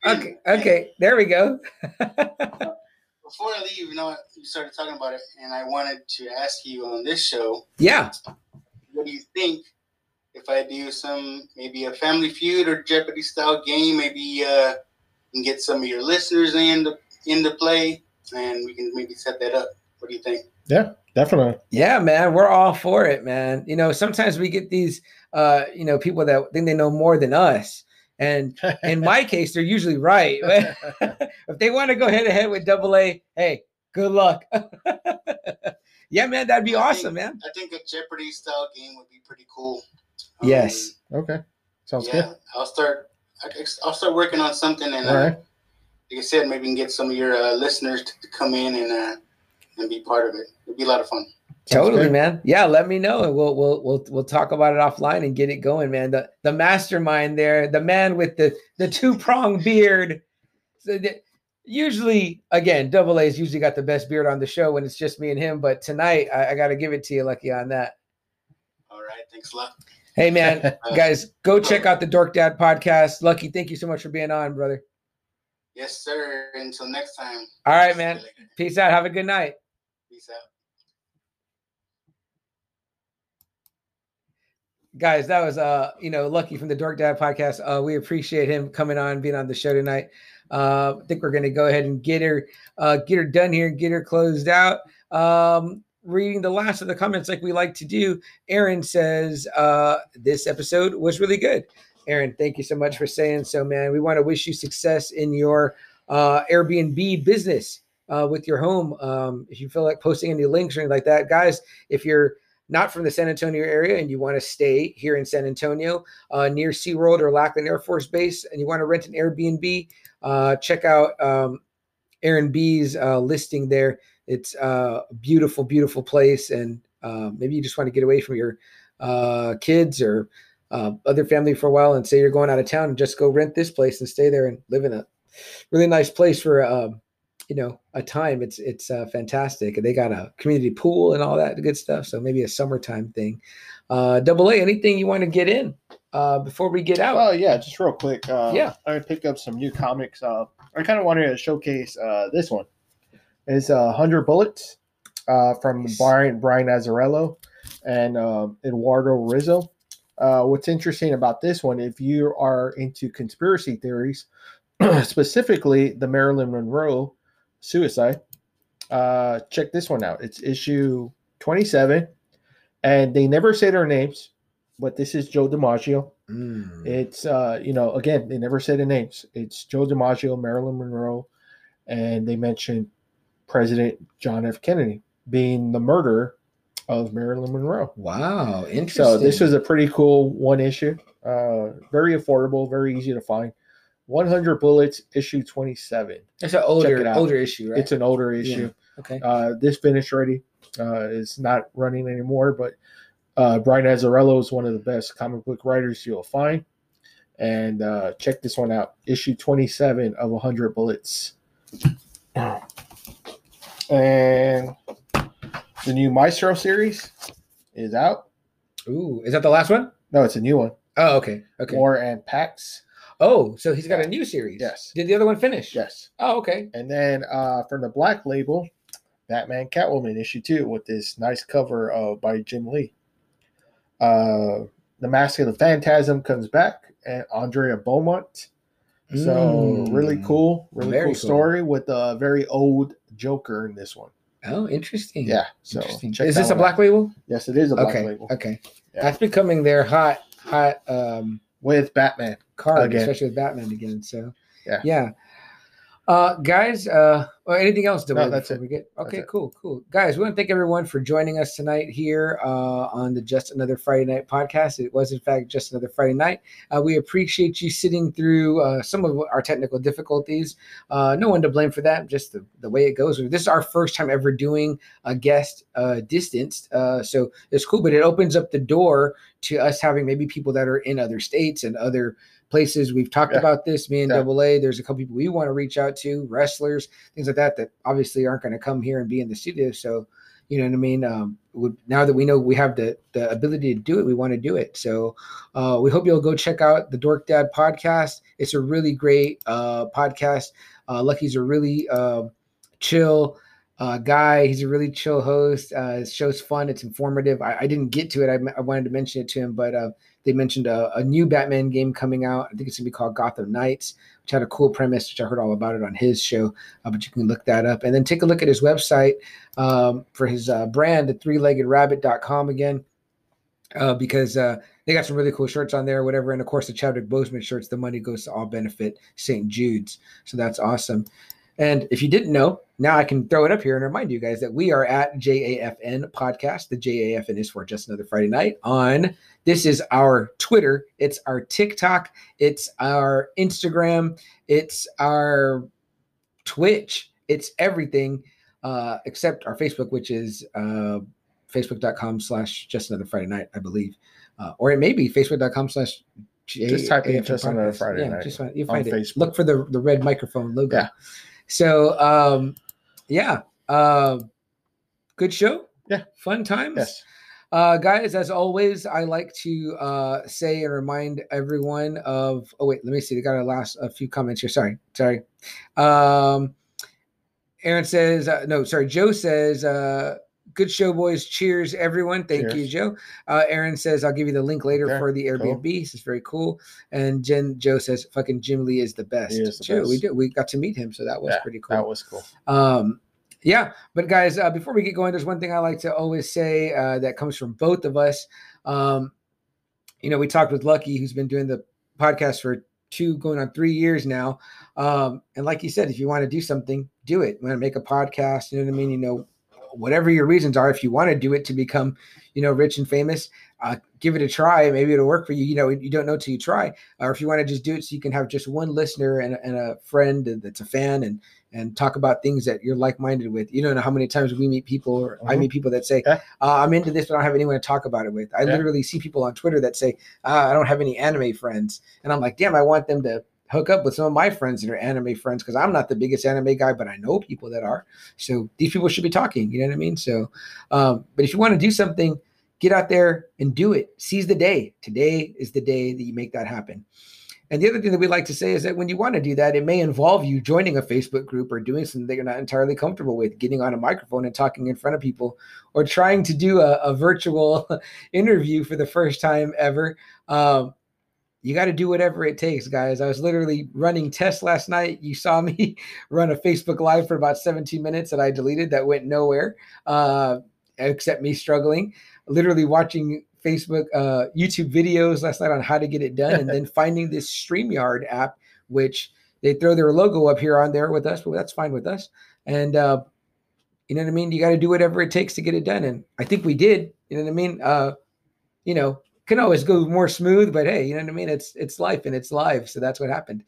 okay, okay, there we go. before I leave, you know, you started talking about it, and I wanted to ask you on this show, yeah, what do you think if I do some maybe a Family Feud or Jeopardy style game? Maybe uh, and get some of your listeners in to, into play, and we can maybe set that up. What do you think? Yeah, definitely. yeah, man, we're all for it, man. You know, sometimes we get these, uh, you know, people that think they know more than us, and in my case, they're usually right. if they want to go head to head with Double A, hey, good luck. yeah, man, that'd be I awesome, think- man. I think a Jeopardy style game would be pretty cool. Um, Yes. okay. Sounds yeah, good. I'll start. I- I'll start working on something, and All uh, right. like I said, maybe we can get some of your uh, listeners to, to come in and uh, and be part of it. It'd be a lot of fun. Totally, man. Yeah, let me know, and we'll we'll we'll we'll talk about it offline and get it going, man. The the mastermind there, the man with the the two prong beard. So the, usually, again, Double A's usually got the best beard on the show when it's just me and him. But tonight, I, I got to give it to you, Lucky, on that. All right, thanks a lot. Hey, man, guys, go check out the Dork Dad podcast. Lucky, thank you so much for being on, brother. Yes, sir. Until next time. All right, man. Peace out. Have a good night. Out. guys that was uh you know lucky from the dork dad podcast. Uh we appreciate him coming on being on the show tonight. Uh i think we're gonna go ahead and get her uh get her done here and get her closed out. Um reading the last of the comments like we like to do aaron says uh this episode was really good. Aaron thank you so much for saying so man. We want to wish you success in your uh airbnb business uh with your home um if you feel like posting any links or anything like that guys if you're not from the San Antonio area and you want to stay here in San Antonio uh, near SeaWorld or Lackland Air Force Base and you want to rent an Airbnb, uh, check out um, Aaron B's uh, listing there. It's uh, a beautiful, beautiful place. And uh, maybe you just want to get away from your uh, kids or other family for a while and say you're going out of town and just go rent this place and stay there and live in a really nice place for um, you know a time it's it's uh, fantastic and they got a community pool and all that good stuff so maybe a summertime thing uh double a anything you want to get in uh before we get out Oh yeah, just real quick. Uh, Yeah. I picked up some new comics. Uh, I kind of wanted to showcase uh, this one. It's uh, Hundred Bullets uh, from Nice. Brian Brian Azzarello and um Eduardo Risso. Uh, what's interesting about this one, if you are into conspiracy theories, specifically the Marilyn Monroe suicide, uh, check this one out. It's issue 27, and they never say their names, but this is Joe DiMaggio. Mm. It's uh, you know, again, they never say the names. It's Joe DiMaggio, Marilyn Monroe, and they mentioned President John F. Kennedy being the murderer of Marilyn Monroe. wow interesting So this was a pretty cool one issue. Uh, very affordable, very easy to find. 100 Bullets, issue 27. it's an older it older issue right It's an older issue. okay Uh, this finish ready uh, is not running anymore, but uh, Brian Azzarello is one of the best comic book writers you'll find. And uh, check this one out issue 27 of 100 Bullets. And the new Maestro series is out. ooh is that the last one? No, it's a new one. Oh, okay okay War and Pax. Oh so he's got a new series Yes. did the other one finish Yes. oh okay And then uh, from the Black Label, Batman Catwoman issue two with this nice cover uh, by Jim Lee. Uh, the Mask of the Phantasm comes back, and Andrea Beaumont. So Mm. really cool, really Very cool cool. story with a very old Joker in this one. oh interesting Yeah. So interesting is this a black out. label Yes, it is a black okay label okay Yeah. that's becoming their hot hot um with Batman. card, Again. especially with Batman again. So Yeah. yeah. Uh, guys, uh, or anything else? No, we- that's it. We get That's okay, it. cool, cool. Guys, we want to thank everyone for joining us tonight here uh, on the Just Another Friday Night podcast. It was, in fact, just another Friday night. Uh, we appreciate you sitting through uh, some of our technical difficulties. Uh, no one to blame for that, just the, the way it goes. This is our first time ever doing a guest uh, distanced, uh, so it's cool. But it opens up the door to us having maybe people that are in other states and other places. We've talked Yeah. about this, me and Yeah. Double A. There's a couple people we want to reach out to, wrestlers, things like that, that obviously aren't going to come here and be in the studio. So, you know what I mean? Um, we, now that we know we have the, the ability to do it, we want to do it. So, uh, we hope you'll go check out the Dork Dad podcast. It's a really great uh, podcast. Uh, Lucky's a really uh, chill uh, guy. He's a really chill host. Uh, his show's fun. It's informative. I, I didn't get to it. I, I wanted to mention it to him, but uh, they mentioned a, a new Batman game coming out. I think it's gonna be called Gotham Knights, which had a cool premise, which I heard all about it on his show. Uh, but you can look that up and then take a look at his website um, for his uh, brand at threeleggedrabbit.com again. Uh, because uh, they got some really cool shirts on there, whatever. And of course, the Chadwick Boseman shirts, the money goes to all benefit St. Jude's. So that's awesome. And if you didn't know, now I can throw it up here and remind you guys that we are at JAFN podcast. The JAFN is for just another Friday night on this is our Twitter, it's our TikTok, it's our Instagram, it's our Twitch, it's everything. uh, except our Facebook, which is uh, facebook.com slash just another Friday night, I believe. Uh, or it may be facebook.com slash Just type in Just Another. Friday yeah, Night Just find, you find it. Facebook. Look for the, the red microphone logo. Yeah. So, um, yeah. Uh, good show. Yeah. Fun times. Yes. Uh, guys, as always, I like to uh, say and remind everyone of. Oh wait, let me see. They got a last a few comments here. Sorry, sorry. Um, Aaron says uh, no. Sorry, Joe says. Uh, Good show, boys. Cheers, everyone. Thank you, Joe. Uh, Aaron says, I'll give you the link later Okay, for the cool. Airbnb. This is very cool. And Jen Joe says, fucking Jim Lee is the best. Is the Joe, we best. did. We got to meet him, so that was Yeah, pretty cool. That was cool. Um, yeah, but guys, uh, before we get going, there's one thing I like to always say uh, that comes from both of us. Um, you know, we talked with Lucky, who's been doing the podcast for two, going on three years now. Um, and like you said, if you want to do something, do it. You want to make a podcast, you know what I mean? You know, whatever your reasons are, if you want to do it to become, you know, rich and famous, uh, give it a try. Maybe it'll work for you. You know, you don't know till you try. Or if you want to just do it so you can have just one listener and, and a friend that's a fan and and talk about things that you're like-minded with. You don't know how many times we meet people or I Mhm. meet people that say, Yeah. uh, I'm into this, but I don't have anyone to talk about it with. I Yeah. literally see people on Twitter that say, uh, I don't have any anime friends. And I'm like, damn, I want them to hook up with some of my friends that are anime friends because I'm not the biggest anime guy, but I know people that are. So these people should be talking. You know what I mean? So, um, but if you want to do something, get out there and do it. Seize the day. Today is the day that you make that happen. And the other thing that we like to say is that when you want to do that, it may involve you joining a Facebook group or doing something that you're not entirely comfortable with, getting on a microphone and talking in front of people, or trying to do a, a virtual interview for the first time ever. Um, you got to do whatever it takes, guys. I was literally running tests last night. You saw me run a Facebook Live for about 17 minutes that I deleted that went nowhere, uh, except me struggling. Literally watching Facebook, uh, YouTube videos last night on how to get it done, and then finding this StreamYard app, which they throw their logo up here on there with us, but that's fine with us. And uh, you know what I mean? You got to do whatever it takes to get it done. And I think we did. You know what I mean? Uh, you know, can always go more smooth, but hey, you know what I mean? It's it's life and it's live. So that's what happened.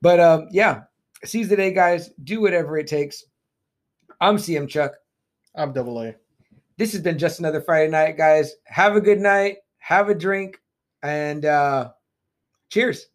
But um, yeah, seize the day, guys. Do whatever it takes. I'm CM Chuck. I'm double A. This has been just another Friday night, guys. Have a good night. Have a drink, and uh cheers.